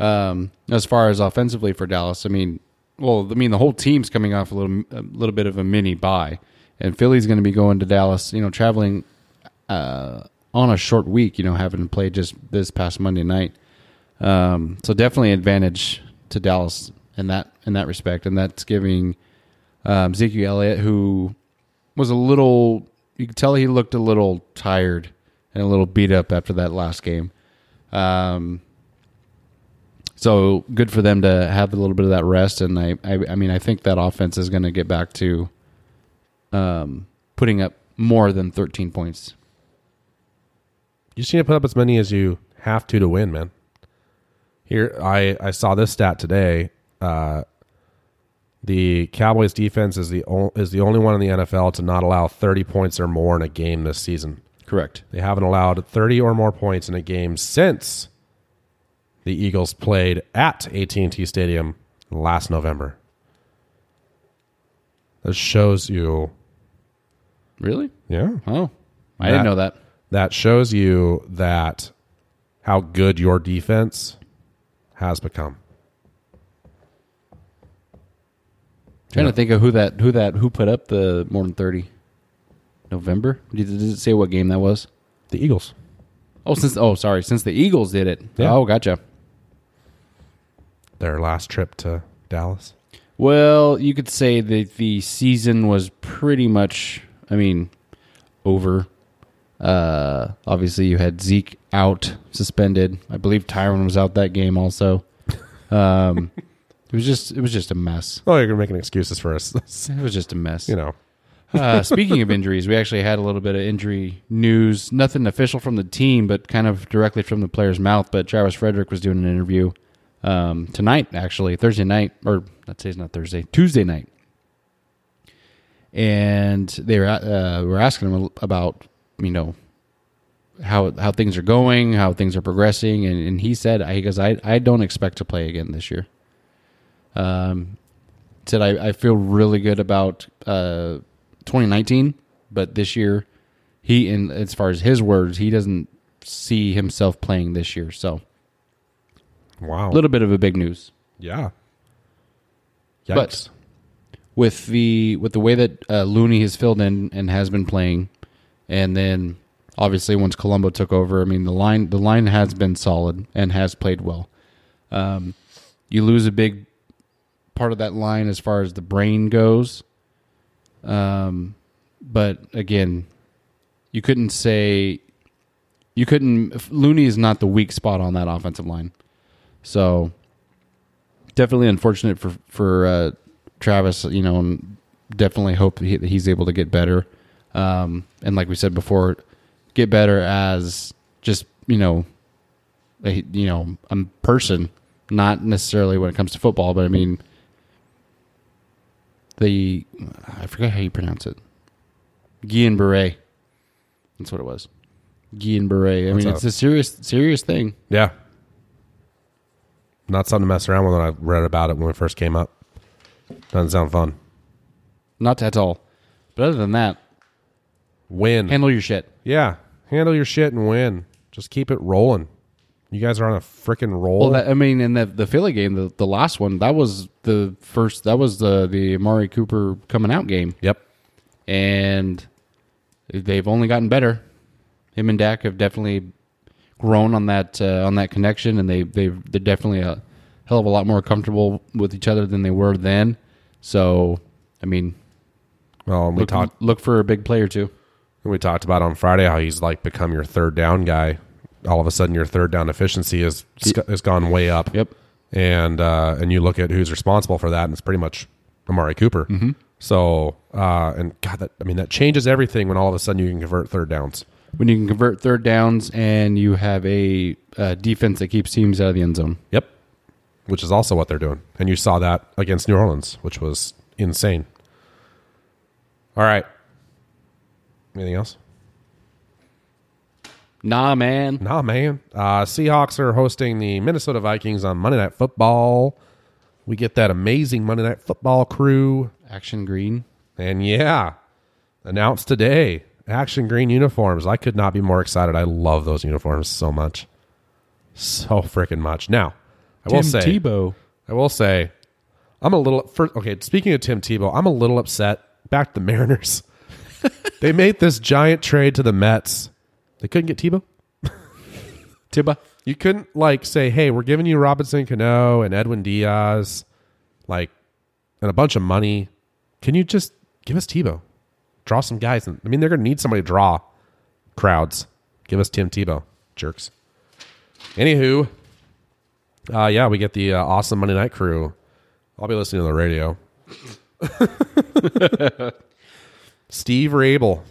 Um, as far as offensively for Dallas, I mean, well, I mean the whole team's coming off a little a little bit of a mini buy, and Philly's going to be going to Dallas. You know, traveling uh, on a short week. You know, having played just this past Monday night. Um, so definitely advantage to Dallas in that in that respect, and that's giving um, Zeke Elliott, who was a little, you could tell he looked a little tired and a little beat up after that last game. Um, so good for them to have a little bit of that rest, and I, I, I mean, I think that offense is going to get back to um, putting up more than 13 points. You just need to put up as many as you have to to win, man. Here, I I saw this stat today. Uh, the Cowboys defense is the o- is the only one in the NFL to not allow 30 points or more in a game this season. Correct. They haven't allowed 30 or more points in a game since the Eagles played at AT&T Stadium last November. This shows you, Really? yeah, Oh, I That- didn't know that. that shows you that how good your defense has become. Trying Yeah. to think of who that who that who put up the more than thirty. November? Did, did it say what game that was? The Eagles. Oh, since oh sorry, since the Eagles did it. Yeah. Oh, gotcha. Their last trip to Dallas. Well, you could say that the season was pretty much, I mean, over. Uh, obviously, you had Zeke out, suspended. I believe Tyron was out that game also. Um, it was just, it was just a mess. Oh, you're making excuses for us. It was just a mess. you know. Uh, speaking of injuries, we actually had a little bit of injury news. Nothing official from the team, but kind of directly from the player's mouth. But Travis Frederick was doing an interview um, tonight, actually Thursday night, or let's say it's not Thursday, Tuesday night, and they were uh, were asking him about you know how how things are going, how things are progressing, and, and he said, "I goes, I I don't expect to play again this year." Um, said I, I feel really good about uh 2019, but this year he in as far as his words, he doesn't see himself playing this year. So Wow. a little bit of a big news. yeah. But- with the with the way that uh, Looney has filled in and has been playing, and then obviously once Colombo took over, I mean the line the line has been solid and has played well. Um, you lose a big part of that line as far as the brain goes, um, but again, you couldn't say you couldn't. Looney is not the weak spot on that offensive line, so definitely unfortunate for for uh, Travis. You know, and definitely hope that, he, that he's able to get better. Um, and like we said before, get better as just you know, a, you know, a person, not necessarily when it comes to football, but I mean, the I forget how you pronounce it, Guillain Barre. That's what it was, Guillain Barre. I What's mean, up? it's a serious serious thing. Yeah. Not something to mess around with when I read about it when it first came up. Doesn't sound fun. Not at all. But other than that, Win. handle your shit. yeah. Handle your shit and win. Just keep it rolling. You guys are on a freaking roll. Well, that, I mean, in the the Philly game, the, the last one, that was the first. That was the the Amari Cooper coming out game, yep. and they've only gotten better. Him and Dak have definitely grown on that uh, on that connection, and they they they're definitely a hell of a lot more comfortable with each other than they were then. So, I mean, Well, we look, talked look for a big player too. we talked about on Friday how he's like become your third down guy. All of a sudden, your third down efficiency has has gone way up. Yep. and uh, and you look at who's responsible for that, and it's pretty much Amari Cooper. Mm-hmm. So, uh, and God, that I mean, that changes everything when all of a sudden you can convert third downs. When you can convert third downs and you have a uh, defense that keeps teams out of the end zone. Yep, which is also what they're doing, and you saw that against New Orleans, which was insane. All right, anything else? Nah, man. Nah, man. Uh, Seahawks are hosting the Minnesota Vikings on Monday Night Football. We get that amazing Monday Night Football crew. Action green. And yeah, announced today Action Green uniforms. I could not be more excited. I love those uniforms so much. So freaking much. Now, I will say, Tebow. I will say, I'm a little, first, okay, speaking of Tim Tebow, I'm a little upset. Back to the Mariners. they made this giant trade to the Mets. They couldn't get Tebow. Tiba. You couldn't like say, "Hey, we're giving you Robinson Cano and Edwin Diaz, like, and a bunch of money. Can you just give us Tebow? Draw some guys. I mean, they're going to need somebody to draw crowds. Give us Tim Tebow, jerks. Anywho, uh, yeah, we get the uh, awesome Monday Night Crew. I'll be listening to the radio. Steve Raible.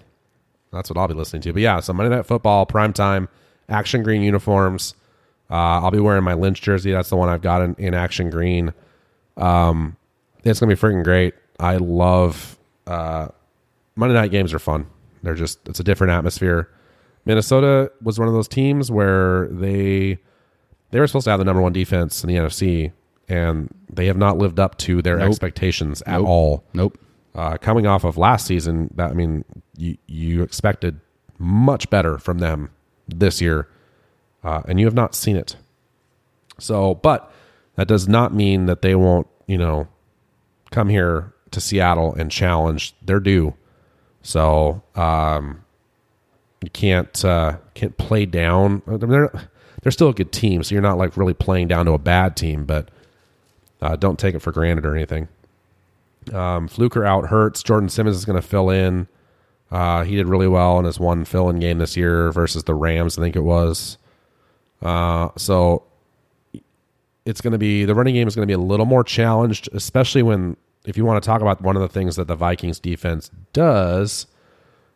That's what I'll be listening to. But yeah, so Monday Night Football, primetime, action green uniforms. Uh, I'll be wearing my Lynch jersey. That's the one I've got in, in action green. Um, it's gonna be freaking great. I love uh, Monday night games are fun. They're just it's a different atmosphere. Minnesota was one of those teams where they they were supposed to have the number one defense in the NFC, and they have not lived up to their Nope. expectations at Nope. all Nope. uh, coming off of last season, that I mean, you you expected much better from them this year, uh, and you have not seen it. So, but that does not mean that they won't, you know, come here to Seattle and challenge. They're due. So um, you can't uh, can't play down. I mean, they're they're still a good team, so you're not like really playing down to a bad team, but uh, don't take it for granted or anything. Um, Fluker out hurts. Jordan Simmons is going to fill in. Uh, he did really well in his one fill-in game this year versus the Rams, I think it was. Uh, so it's going to be the running game is going to be a little more challenged, especially when if you want to talk about one of the things that the Vikings defense does,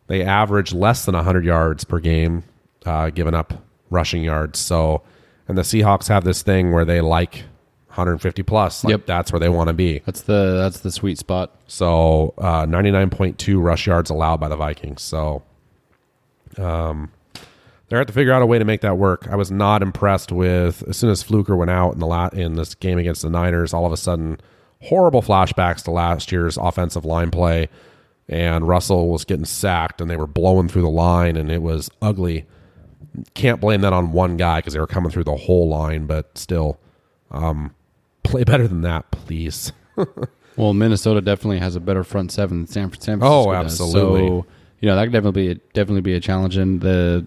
they average less than 100 yards per game, uh, giving up rushing yards. So, and the Seahawks have this thing where they like 150 plus. Like Yep. that's where they want to be. That's the that's the sweet spot. So uh, 99.2 rush yards allowed by the Vikings. So um, they have to figure out a way to make that work. I was not impressed with as soon as Fluker went out in the la- in this game against the Niners. All of a sudden, horrible flashbacks to last year's offensive line play, and Russell was getting sacked, and they were blowing through the line, and it was ugly. Can't blame that on one guy because they were coming through the whole line, but still, um, play better than that, please. Well, Minnesota definitely has a better front seven than San Francisco. Oh, does. absolutely. So, you know that could definitely be a, definitely be a challenge. And the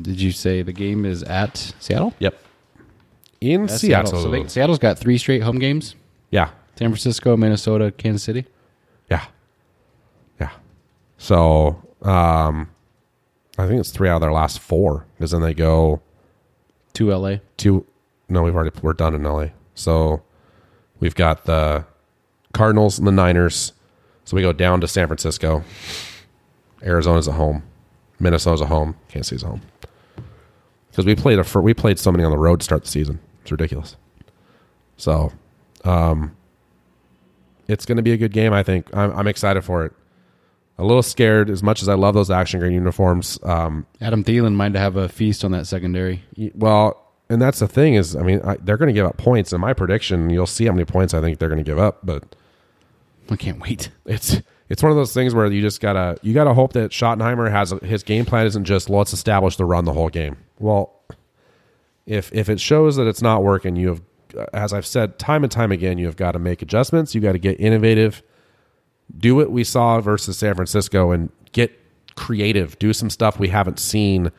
did you say the game is at Seattle? Yep. In At Seattle. So they, Seattle's got three straight home games: yeah. San Francisco, Minnesota, Kansas City. Yeah. Yeah. So, um, I think it's three out of their last four because then they go to LA. to, no, we've already, we're done in LA. So we've got the Cardinals and the Niners. So we go down to San Francisco. Arizona's at home. Minnesota's at home. Kansas City's at home. Because we played a, we played so many on the road to start the season. It's ridiculous. So, um, it's going to be a good game. I think I'm, I'm excited for it. A little scared as much as I love those action green uniforms. Um, Adam Thielen might have a feast on that secondary. well, and that's the thing is, I mean, I, they're going to give up points. In my prediction, you'll see how many points I think they're going to give up. But I can't wait. it's it's one of those things where you just gotta you gotta hope that Schottenheimer has his game plan isn't just well, let's establish the run the whole game. Well, if if it shows that it's not working, you have, as I've said time and time again, you have got to make adjustments. You got to get innovative. Do what we saw versus San Francisco and get creative. Do some stuff we haven't seen,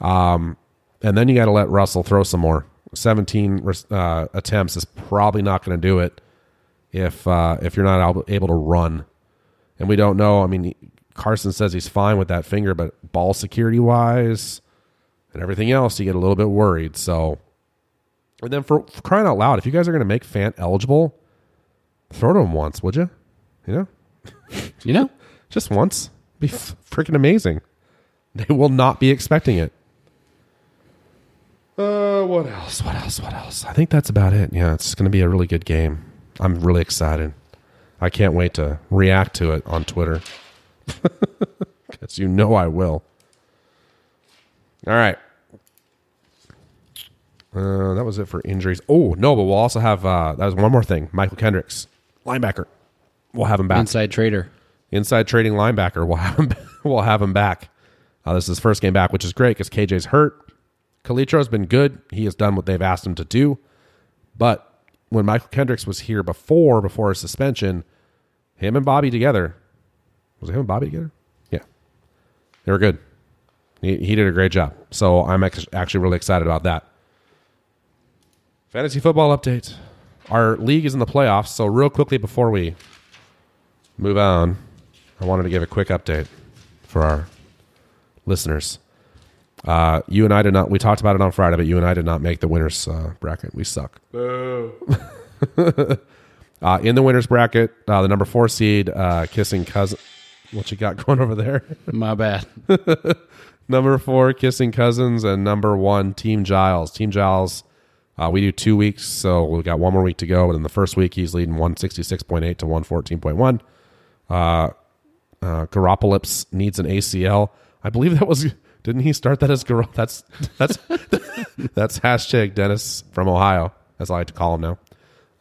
um, and then you got to let Russell throw some more. Seventeen uh, attempts is probably not going to do it if uh, if you're not able to run and we don't know. I mean, Carson says he's fine with that finger, but ball security wise and everything else, you get a little bit worried. So, and then for, for crying out loud, if you guys are going to make Fant eligible, throw to him once, would you? You know, You know, just once, be f- freaking amazing. They will not be expecting it. Uh, what else? What else? What else? I think that's about it. Yeah, it's going to be a really good game. I'm really excited. I can't wait to react to it on Twitter. Because you know I will. All right. Uh, that was it for injuries. Oh, no, but we'll also have, uh, that was one more thing. Mychal Kendricks, linebacker. We'll have him back. inside trader. Inside trading linebacker. We'll have him, we'll have him back. Uh, this is his first game back, which is great because KJ's hurt. Calitro has been good. He has done what they've asked him to do. But when Mychal Kendricks was here before, before his suspension, him and Bobby together, was it him and Bobby together? Yeah. They were good. He, he did a great job. So I'm ex- actually really excited about that. Fantasy football update. Our league is in the playoffs. So, real quickly before we move on, I wanted to give a quick update for our listeners. Uh, you and I did not. We talked about it on Friday, but you and I did not make the winners uh, bracket. We suck. uh, in the winners bracket, uh, the number four seed, uh, kissing cousin. What you got going over there? My bad. number four, kissing cousins, and number one, Team Giles. Team Giles. Uh, we do two weeks, so we've got one more week to go. And in the first week, he's leading one sixty six point eight to one fourteen point one. Uh, uh, Garoppolips needs an ACL. I believe that was. Didn't he start that as Gar? That's that's that's hashtag Dennis from Ohio. As I like to call him now.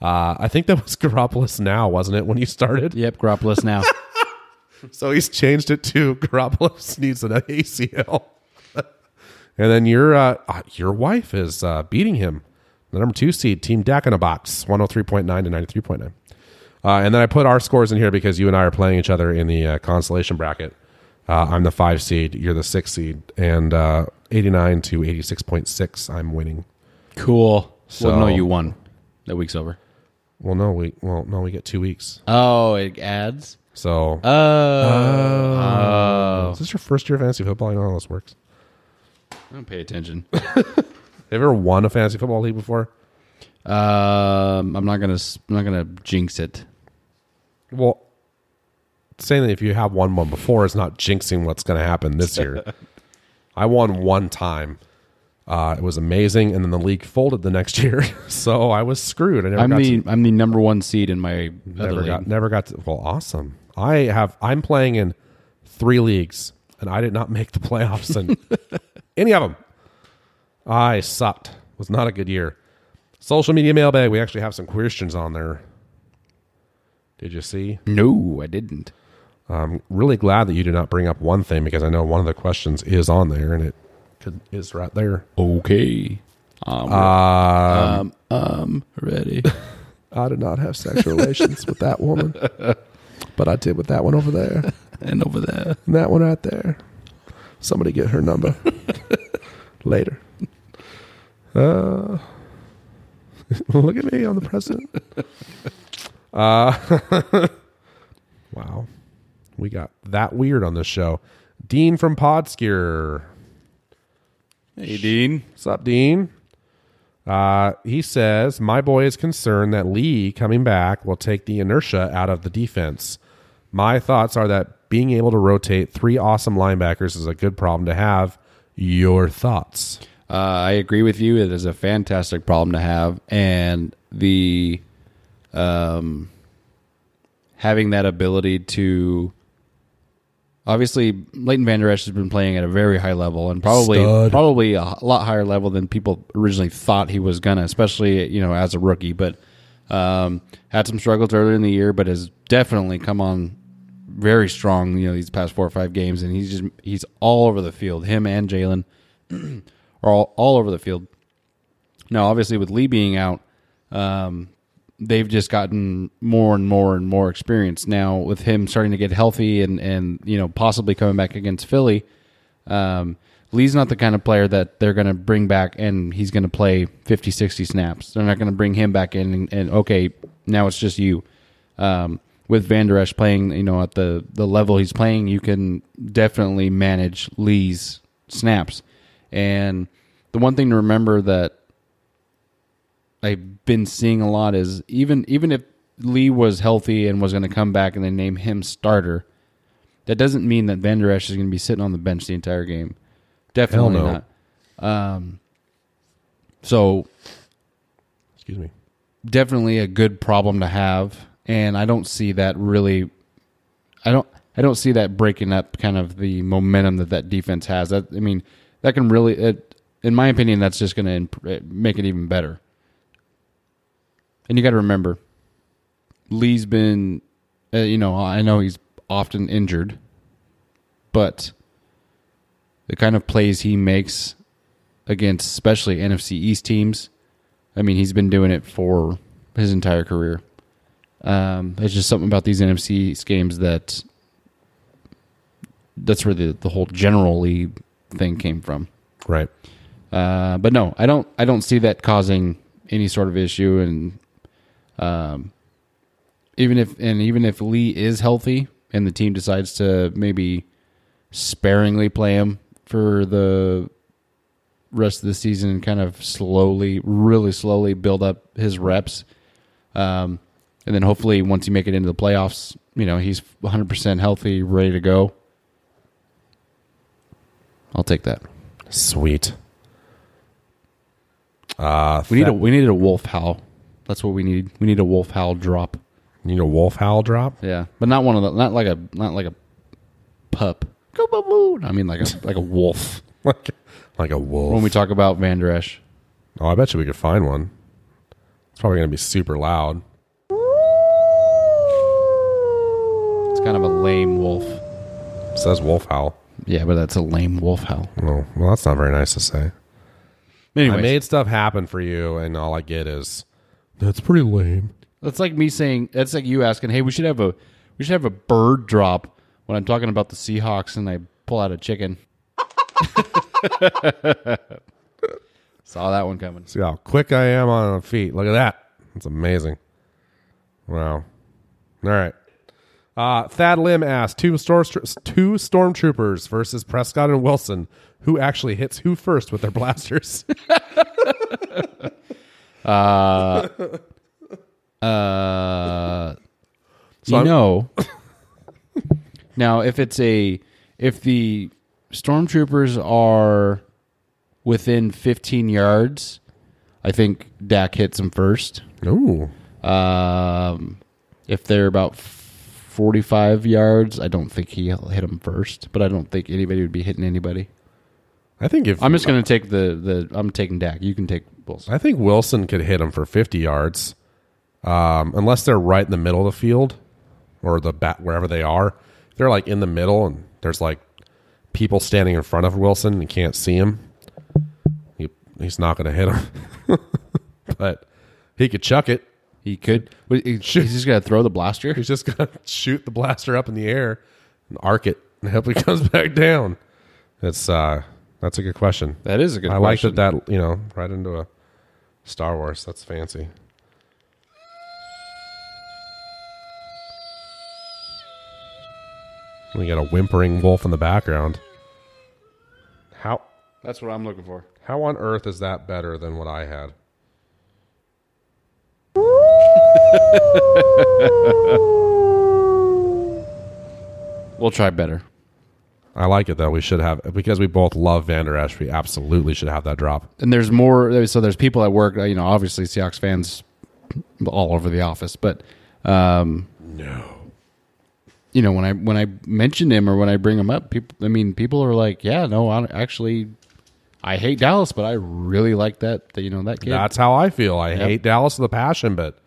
Uh, I think that was Garopolis now, wasn't it, when you started? Yep, Garoppolo's now. So he's changed it to Garoppolo needs an ACL. and then your uh, uh, your wife is uh, beating him. The number two seed, Team Dak in a box, 103.9 to 93.9. Uh, and then I put our scores in here because you and I are playing each other in the uh, consolation bracket. Uh, I'm the five seed, you're the six seed, and uh, 89 to 86.6, I'm winning. Cool. So- well, no, you won. That week's over. Well, no, we well no, we get two weeks. Oh, it adds. So, Oh. Oh. is this your first year of fantasy football? You know how this works. I don't pay attention. Have you ever won a fantasy football league before? um, I'm not gonna. I'm not gonna jinx it. Well, saying that if you have won one before is not jinxing what's going to happen this year. I won one time. Uh, it was amazing, and then the league folded the next year, so I was screwed. I never I'm got the. to, I'm the number one seed in my other never league. got never got to. Well, awesome. I have. I'm playing in three leagues, and I did not make the playoffs in any of them. I sucked. It Was not a good year. Social media mailbag. We actually have some questions on there. Did you see? No, I didn't. I'm really glad that you did not bring up one thing because I know one of the questions is on there and it could, is right there. Okay. Um, Uh, um, um, ready. I did not have sexual relations with that woman, but I did with that one over there and over there. and that one right there. Somebody get her number later. Uh, look at me, I'm the president. Uh, wow, we got that weird on this show. Dean from Podskier. Hey, Dean. What's up, Dean? Uh, he says, My boy is concerned that Lee coming back will take the inertia out of the defense. My thoughts are that being able to rotate three awesome linebackers is a good problem to have. Your thoughts? Uh, I agree with you. It is a fantastic problem to have, and the um, having that ability to obviously Leighton Vander Esch has been playing at a very high level, and probably Stud. probably a lot higher level than people originally thought he was gonna, especially you know as a rookie. But um, had some struggles earlier in the year, but has definitely come on very strong. You know these past four or five games, and he's just he's all over the field. Him and Jaylon are all, all over the field. Now, obviously, with Lee being out, um, they've just gotten more and more and more experience. Now, with him starting to get healthy and, and you know possibly coming back against Philly, um, Lee's not the kind of player that they're going to bring back and he's going to play 50, 60 snaps. They're not going to bring him back in and, and okay, now it's just you. Um, with Vander Esch playing, you know, at the, the level he's playing, you can definitely manage Lee's snaps. And the one thing to remember that I've been seeing a lot is even even if Lee was healthy and was going to come back and they name him starter, that doesn't mean that Vander Esch is going to be sitting on the bench the entire game. Definitely no. not. Um, so Excuse me. definitely a good problem to have, and I don't see that really. I don't. I don't see that breaking up kind of the momentum that that defense has. That I mean, that can really, it, in my opinion, that's just going to imp- make it even better. And you got to remember, Lee's been, uh, you know, I know he's often injured, but the kind of plays he makes against, especially NFC East teams, I mean, he's been doing it for his entire career. Um, there's just something about these NFC games that that's where the, the whole general league thing came from. Right. Uh, but no, I don't. I don't see that causing any sort of issue. And um, even if and even if Lee is healthy and the team decides to maybe sparingly play him for the rest of the season and kind of slowly, really slowly build up his reps, um, and then hopefully once you make it into the playoffs, you know he's 100 percent healthy, ready to go. I'll take that. Sweet. Uh, We need a we needed a wolf howl. That's what we need. We need a wolf howl drop. You need a wolf howl drop. Yeah, but not one of the not like a not like a pup. Go boo boo. I mean like a like a wolf. like, like a wolf. When we talk about Vander Esch, oh, I bet you we could find one. It's probably going to be super loud. it's kind of a lame wolf. It says wolf howl. Yeah, but that's a lame wolf howl. Oh, well, that's not very nice to say. Anyway, I made stuff happen for you, and all I get is that's pretty lame. That's like me saying. That's like you asking, "Hey, we should have a we should have a bird drop." When I'm talking about the Seahawks and I pull out a chicken. Saw that one coming. See how quick I am on my feet. Look at that. That's amazing. Wow. All right. Uh, Thad Lim asked two, stor- two stormtroopers versus Prescott and Wilson. Who actually hits who first with their blasters? Uh, uh, So you I'm- know. now, if it's a if the stormtroopers are within 15 yards, I think Dak hits them first. Ooh. Um, if they're about 45 yards, I don't think he'll hit him first. But I don't think anybody would be hitting anybody. I think if I'm just going to take the the. I'm taking Dak. You can take Wilson. I think Wilson could hit him for 50 yards, um, unless they're right in the middle of the field or the bat wherever they are. If they're like in the middle and there's like people standing in front of Wilson and you can't see him. He, he's not going to hit him, but he could chuck it. He could. Wait, he- He's just going to throw the blaster. He's just going to shoot the blaster up in the air and arc it and hope it comes back down. That's uh, that's a good question. That is a good. I like question. that that you know right into a Star Wars. That's fancy. We got a whimpering wolf in the background. How That's what I'm looking for. how on earth is that better than what I had? We'll try better. I like it though. We should have because we both love Vander Esch. We absolutely should have that drop. And there's more. So there's people at work. You know, obviously Seahawks fans all over the office, but um, No, you know when I when I mention him or when I bring him up, people. I mean, people are like, "Yeah, no, I actually, I hate Dallas, but I really like that. that you know that kid." that's how I feel. I hate Dallas with a passion, but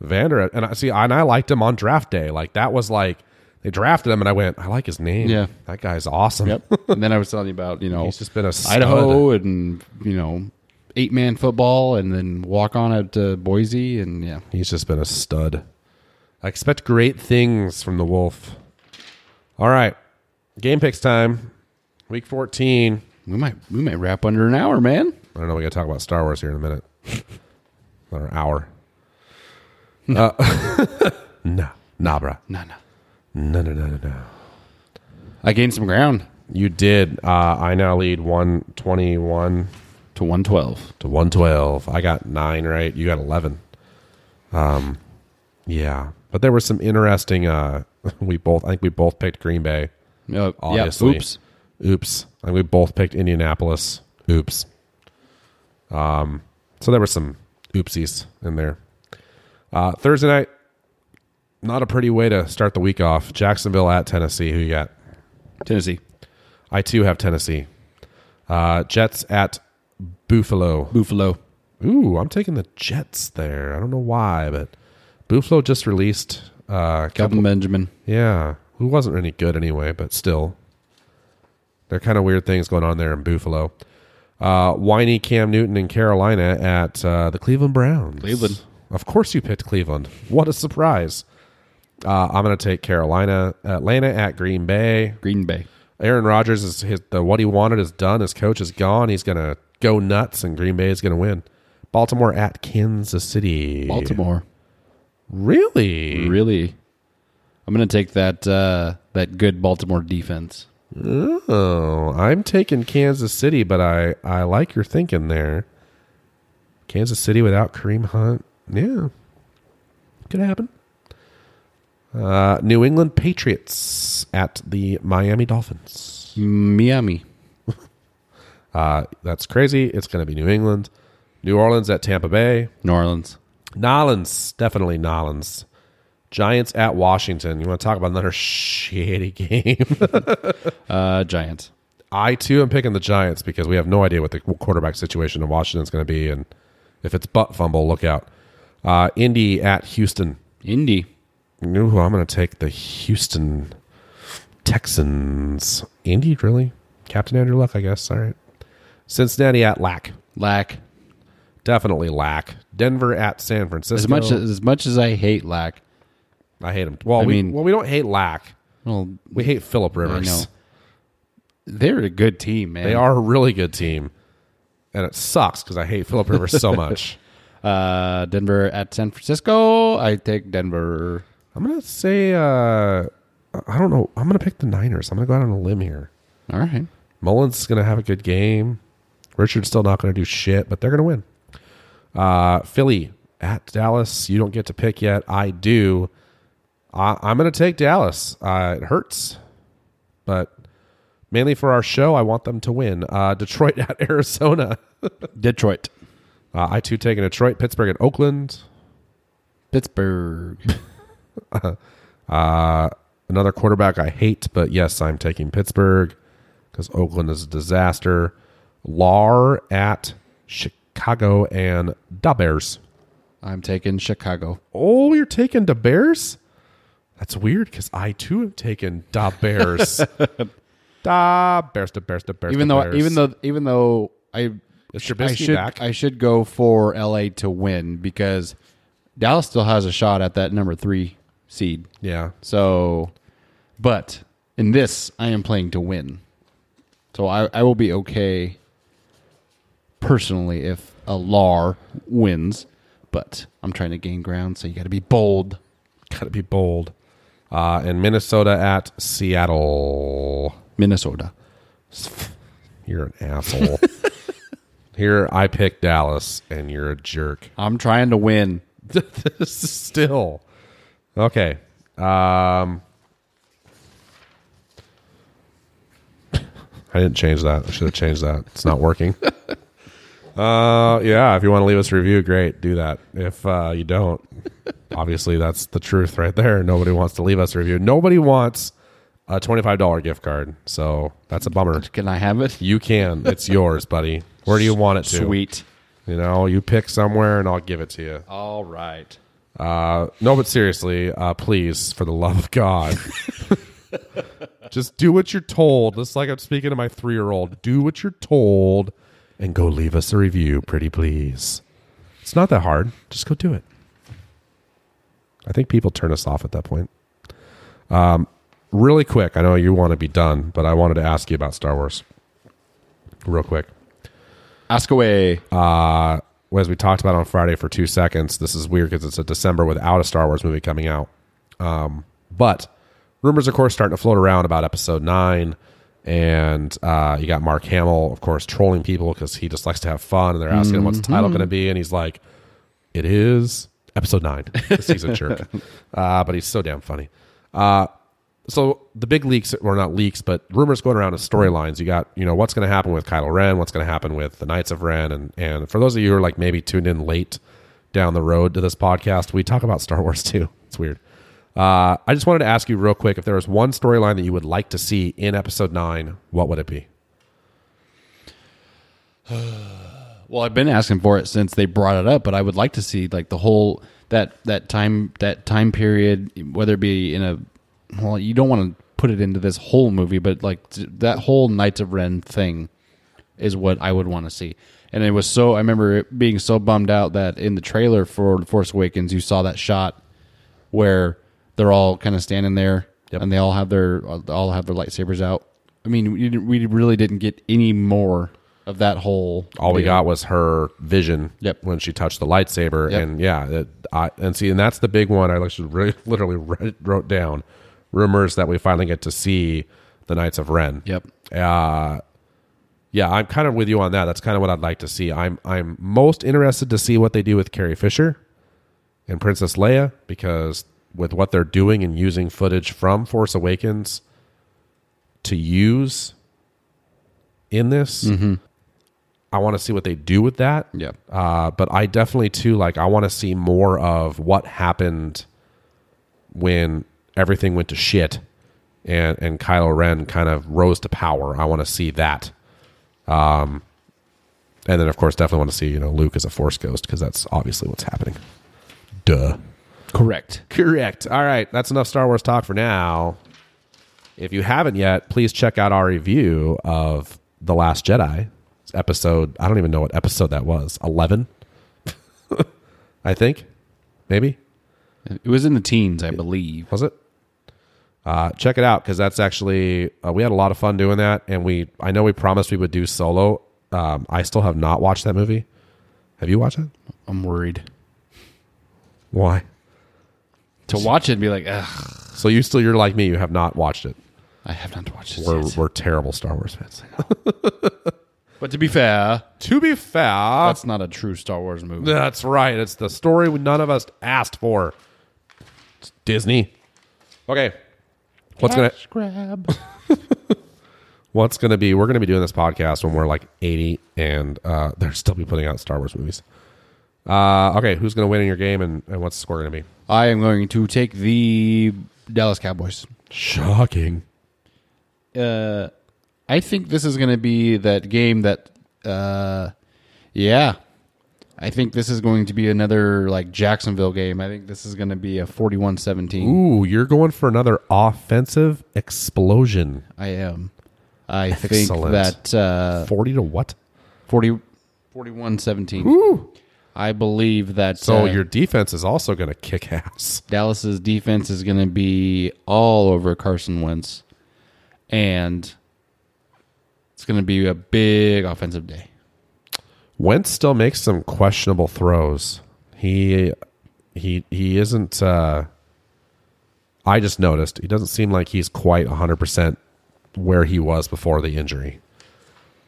Vander and I see and I liked him on draft day. Like that was like they drafted him and I went, I like his name. Yeah. that guy's awesome. Yep. and then I was telling you about you know He's just been a stud. Idaho and you know eight man football, and then walk on at to Boise, and yeah, He's just been a stud. I expect great things from the Wolf. All right. Game picks time. Week 14. We might we might wrap under an hour, man. I don't know. We got to talk about Star Wars here in a minute. Another hour. Uh, no. Nah, bruh. No, no. No, no, no, no, no. I gained some ground You did. Uh, I now lead 121 to 112. to 112. I got nine right. You got 11. Um, yeah. But there were some interesting. Uh, we both, I think we both picked Green Bay. Uh, yeah, Obviously. oops. Oops. And we both picked Indianapolis. Oops. Um, so there were some oopsies in there. Uh, Thursday night, not a pretty way to start the week off. Jacksonville at Tennessee. Who you got? Tennessee. I too have Tennessee. Uh, Jets at Buffalo. Buffalo. Ooh, I'm taking the Jets there. I don't know why, but Buffalo just released. Uh, Kelvin Benjamin. yeah, who wasn't any good anyway, but still, there are kind of weird things going on there in Buffalo. Uh, whiny Cam Newton in Carolina at uh, the Cleveland Browns. Cleveland. Of course, you picked Cleveland. What a surprise! Uh, I'm going to take Carolina, Atlanta at Green Bay. Green Bay. Aaron Rodgers is his, the what he wanted is done. His coach is gone. He's going to go nuts, and Green Bay is going to win. Baltimore at Kansas City. Baltimore. really? Really. I'm going to take that uh, that good Baltimore defense. Oh, I'm taking Kansas City, but I I like your thinking there. Kansas City without Kareem Hunt, yeah, could happen. Uh, New England Patriots at the Miami Dolphins. Miami. Uh, that's crazy. It's going to be New England. New Orleans at Tampa Bay. New Orleans. Nolans, definitely Nolans. Giants at Washington. You want to talk about another shitty game? Uh, Giants. I too am picking the Giants because we have no idea what the quarterback situation in Washington is going to be, and if it's butt fumble, look out. Uh, Indy at Houston. Indy. Ooh, I'm going to take the Houston Texans. Indy, really? Captain Andrew Luck, I guess. All right. Cincinnati at Lack. Lack. definitely lack. Denver at San Francisco. As much as, as much as I hate lack, I hate them. Well, I we mean- well we don't hate lack. well, We hate Philip I Rivers. know they're a good team, man. They are a really good team, and it sucks because I hate Philip Rivers so much. Uh, Denver at San Francisco. I take Denver. I'm gonna say uh, I don't know. I'm gonna pick the Niners. I'm gonna go out on a limb here. All right. Mullens is gonna have a good game. Richard's still not gonna do shit, but they're gonna win. Uh, Philly at Dallas. You don't get to pick yet. I do. I, I'm gonna take Dallas. Uh, it hurts, but mainly for our show, I want them to win. Uh, Detroit at Arizona. Detroit. Uh, I too taking Detroit, Pittsburgh, and Oakland. Pittsburgh. Uh, another quarterback I hate, but yes, I'm taking Pittsburgh because Oakland is a disaster. Lar at Chicago and the Bears. I'm taking Chicago. Oh, you're taking the Bears? That's weird because I too have taken da Bears. da Bears, da Bears, the Bears. Even da though, Bears. even though, even though I, Is I should, back? I should go for LA to win because Dallas still has a shot at that number three seed. yeah, So, but in this, I am playing to win. So I, I will be okay personally if a LAR wins, but I'm trying to gain ground, so you got to be bold. gotta be bold. Uh, and Minnesota at Seattle. Minnesota. You're an asshole. Here I pick Dallas, and you're a jerk. I'm trying to win. Still, okay. Um, I didn't change that. I should have changed that. It's not working. Uh, yeah. If you want to leave us a review, great. Do that. If uh, you don't, obviously that's the truth right there. Nobody wants to leave us a review. Nobody wants a twenty-five dollar gift card. So that's a bummer. Can I have it? You can. It's yours, buddy. Where do you want it to? Sweet. You know, you pick somewhere and I'll give it to you. All right. Uh, no, but seriously, uh, please, for the love of God, just do what you're told. Just like I'm speaking to my three year old. Do what you're told and go leave us a review, pretty please. It's not that hard. Just go do it. I think people turn us off at that point. Um, really quick, I know you want to be done, but I wanted to ask you about Star Wars. Real quick. Ask away. Uh, as we talked about on Friday for two seconds, this is weird because it's a December without a Star Wars movie coming out. Um, but rumors, of course, starting to float around about Episode Nine, and uh, you got Mark Hamill, of course, trolling people because he just likes to have fun, and they're asking him what's the title going to be, and he's like, "It is Episode Nine. he's a jerk, uh, but he's so damn funny. Uh, so the big leaks, or not leaks, but rumors going around is storylines. You got, you know, what's going to happen with Kylo Ren, what's going to happen with the Knights of Ren, and and for those of you who are like maybe tuned in late down the road to this podcast, we talk about Star Wars too. It's weird. Uh, I just wanted to ask you real quick if there was one storyline that you would like to see in Episode Nine, what would it be? Well, I've been asking for it since they brought it up, but I would like to see like the whole that that time that time period, whether it be in a well, you don't want to put it into this whole movie, but like that whole Knights of Ren thing is what I would want to see. And it was so I remember being so bummed out that in the trailer for The Force Awakens, you saw that shot where they're all kind of standing there and they all have their all have their lightsabers out. I mean, we, didn't- we really didn't get any more of that whole. All we deal. got was her vision Yep. when she touched the lightsaber, Yep. and yeah, it, I, and see, and that's the big one. I actually re- literally read, wrote down rumors that we finally get to see the Knights of Ren. Yep. Uh, yeah, I'm kind of with you on that. That's kind of what I'd like to see. I'm I'm most interested to see what they do with Carrie Fisher and Princess Leia because with what they're doing and using footage from Force Awakens to use in this, I want to see what they do with that. Yep. Uh, but I definitely too like I want to see more of what happened when everything went to shit and and Kylo Ren kind of rose to power. I want to see that. Um and then of course definitely want to see, you know, Luke as a force ghost because that's obviously what's happening. Duh. Correct. Correct. All right, that's enough Star Wars talk for now. If you haven't yet, please check out our review of The Last Jedi. It's episode, I don't even know what episode that was. 11. I think. Maybe. It was in the teens, I believe. Was it? Uh, check it out because that's actually uh, we had a lot of fun doing that, and we I know we promised we would do solo. Um, I still have not watched that movie. Have you watched it? I'm worried Why? To watch it and be like, ugh, So you still you're like me. You have not watched it. I have not watched it. We're yet. we're terrible Star Wars fans. But to be fair, to be fair, that's not a true Star Wars movie. that's right. It's the story we- none of us asked for. It's Disney. Okay. What's gonna grab. What's gonna be? We're gonna be doing this podcast when we're like eighty, and uh, they'll still be putting out Star Wars movies. Uh, okay, who's gonna win in your game, and, and what's the score gonna be? I am going to take the Dallas Cowboys. Shocking. Uh, I think this is going to be that game that, uh, yeah. I think this is going to be another like Jacksonville game. I think this is going to be a 41-17. Ooh, you're going for another offensive explosion. I am. I Excellent. think that uh, Forty to what? 40, 41-17. Ooh. I believe that So uh, your defense is also gonna kick ass. Dallas's defense is going to be all over Carson Wentz, and it's going to be a big offensive day. Wentz still makes some questionable throws. He he he isn't uh I just noticed he doesn't seem like he's quite 100% where he was before the injury.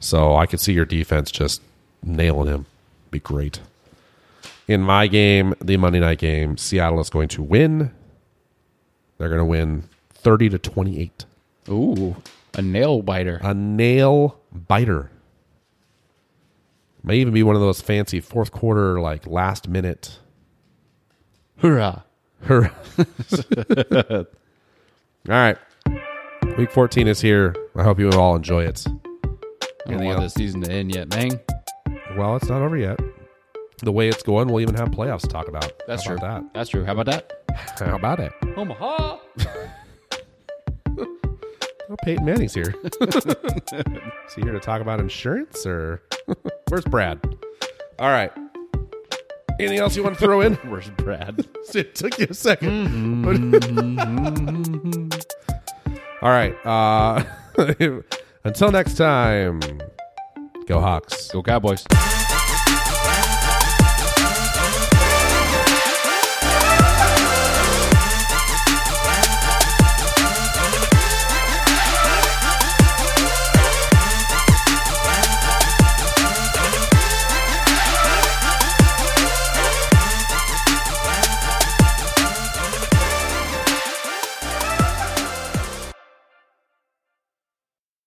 So I could see your defense just nailing him. Be great. In my game, the Monday night game, Seattle is going to win. They're going to win 30 to 28. Ooh, a nail biter. A nail biter. May even be one of those fancy fourth quarter, like last minute. Hurrah! Hurrah. all right. Week 14 is here. I hope you all enjoy it. I don't want the season to end yet, man. Well, it's not over yet. The way it's going, we'll even have playoffs to talk about. That's How true. about That's true. How about that? that? How about it? Omaha. Oh, Peyton Manning's here. is he here to talk about insurance or where's Brad? All right. Anything else you want to throw in? Where's Brad? it took you a 2nd All right. Uh, until next time, go Hawks. Go Cowboys.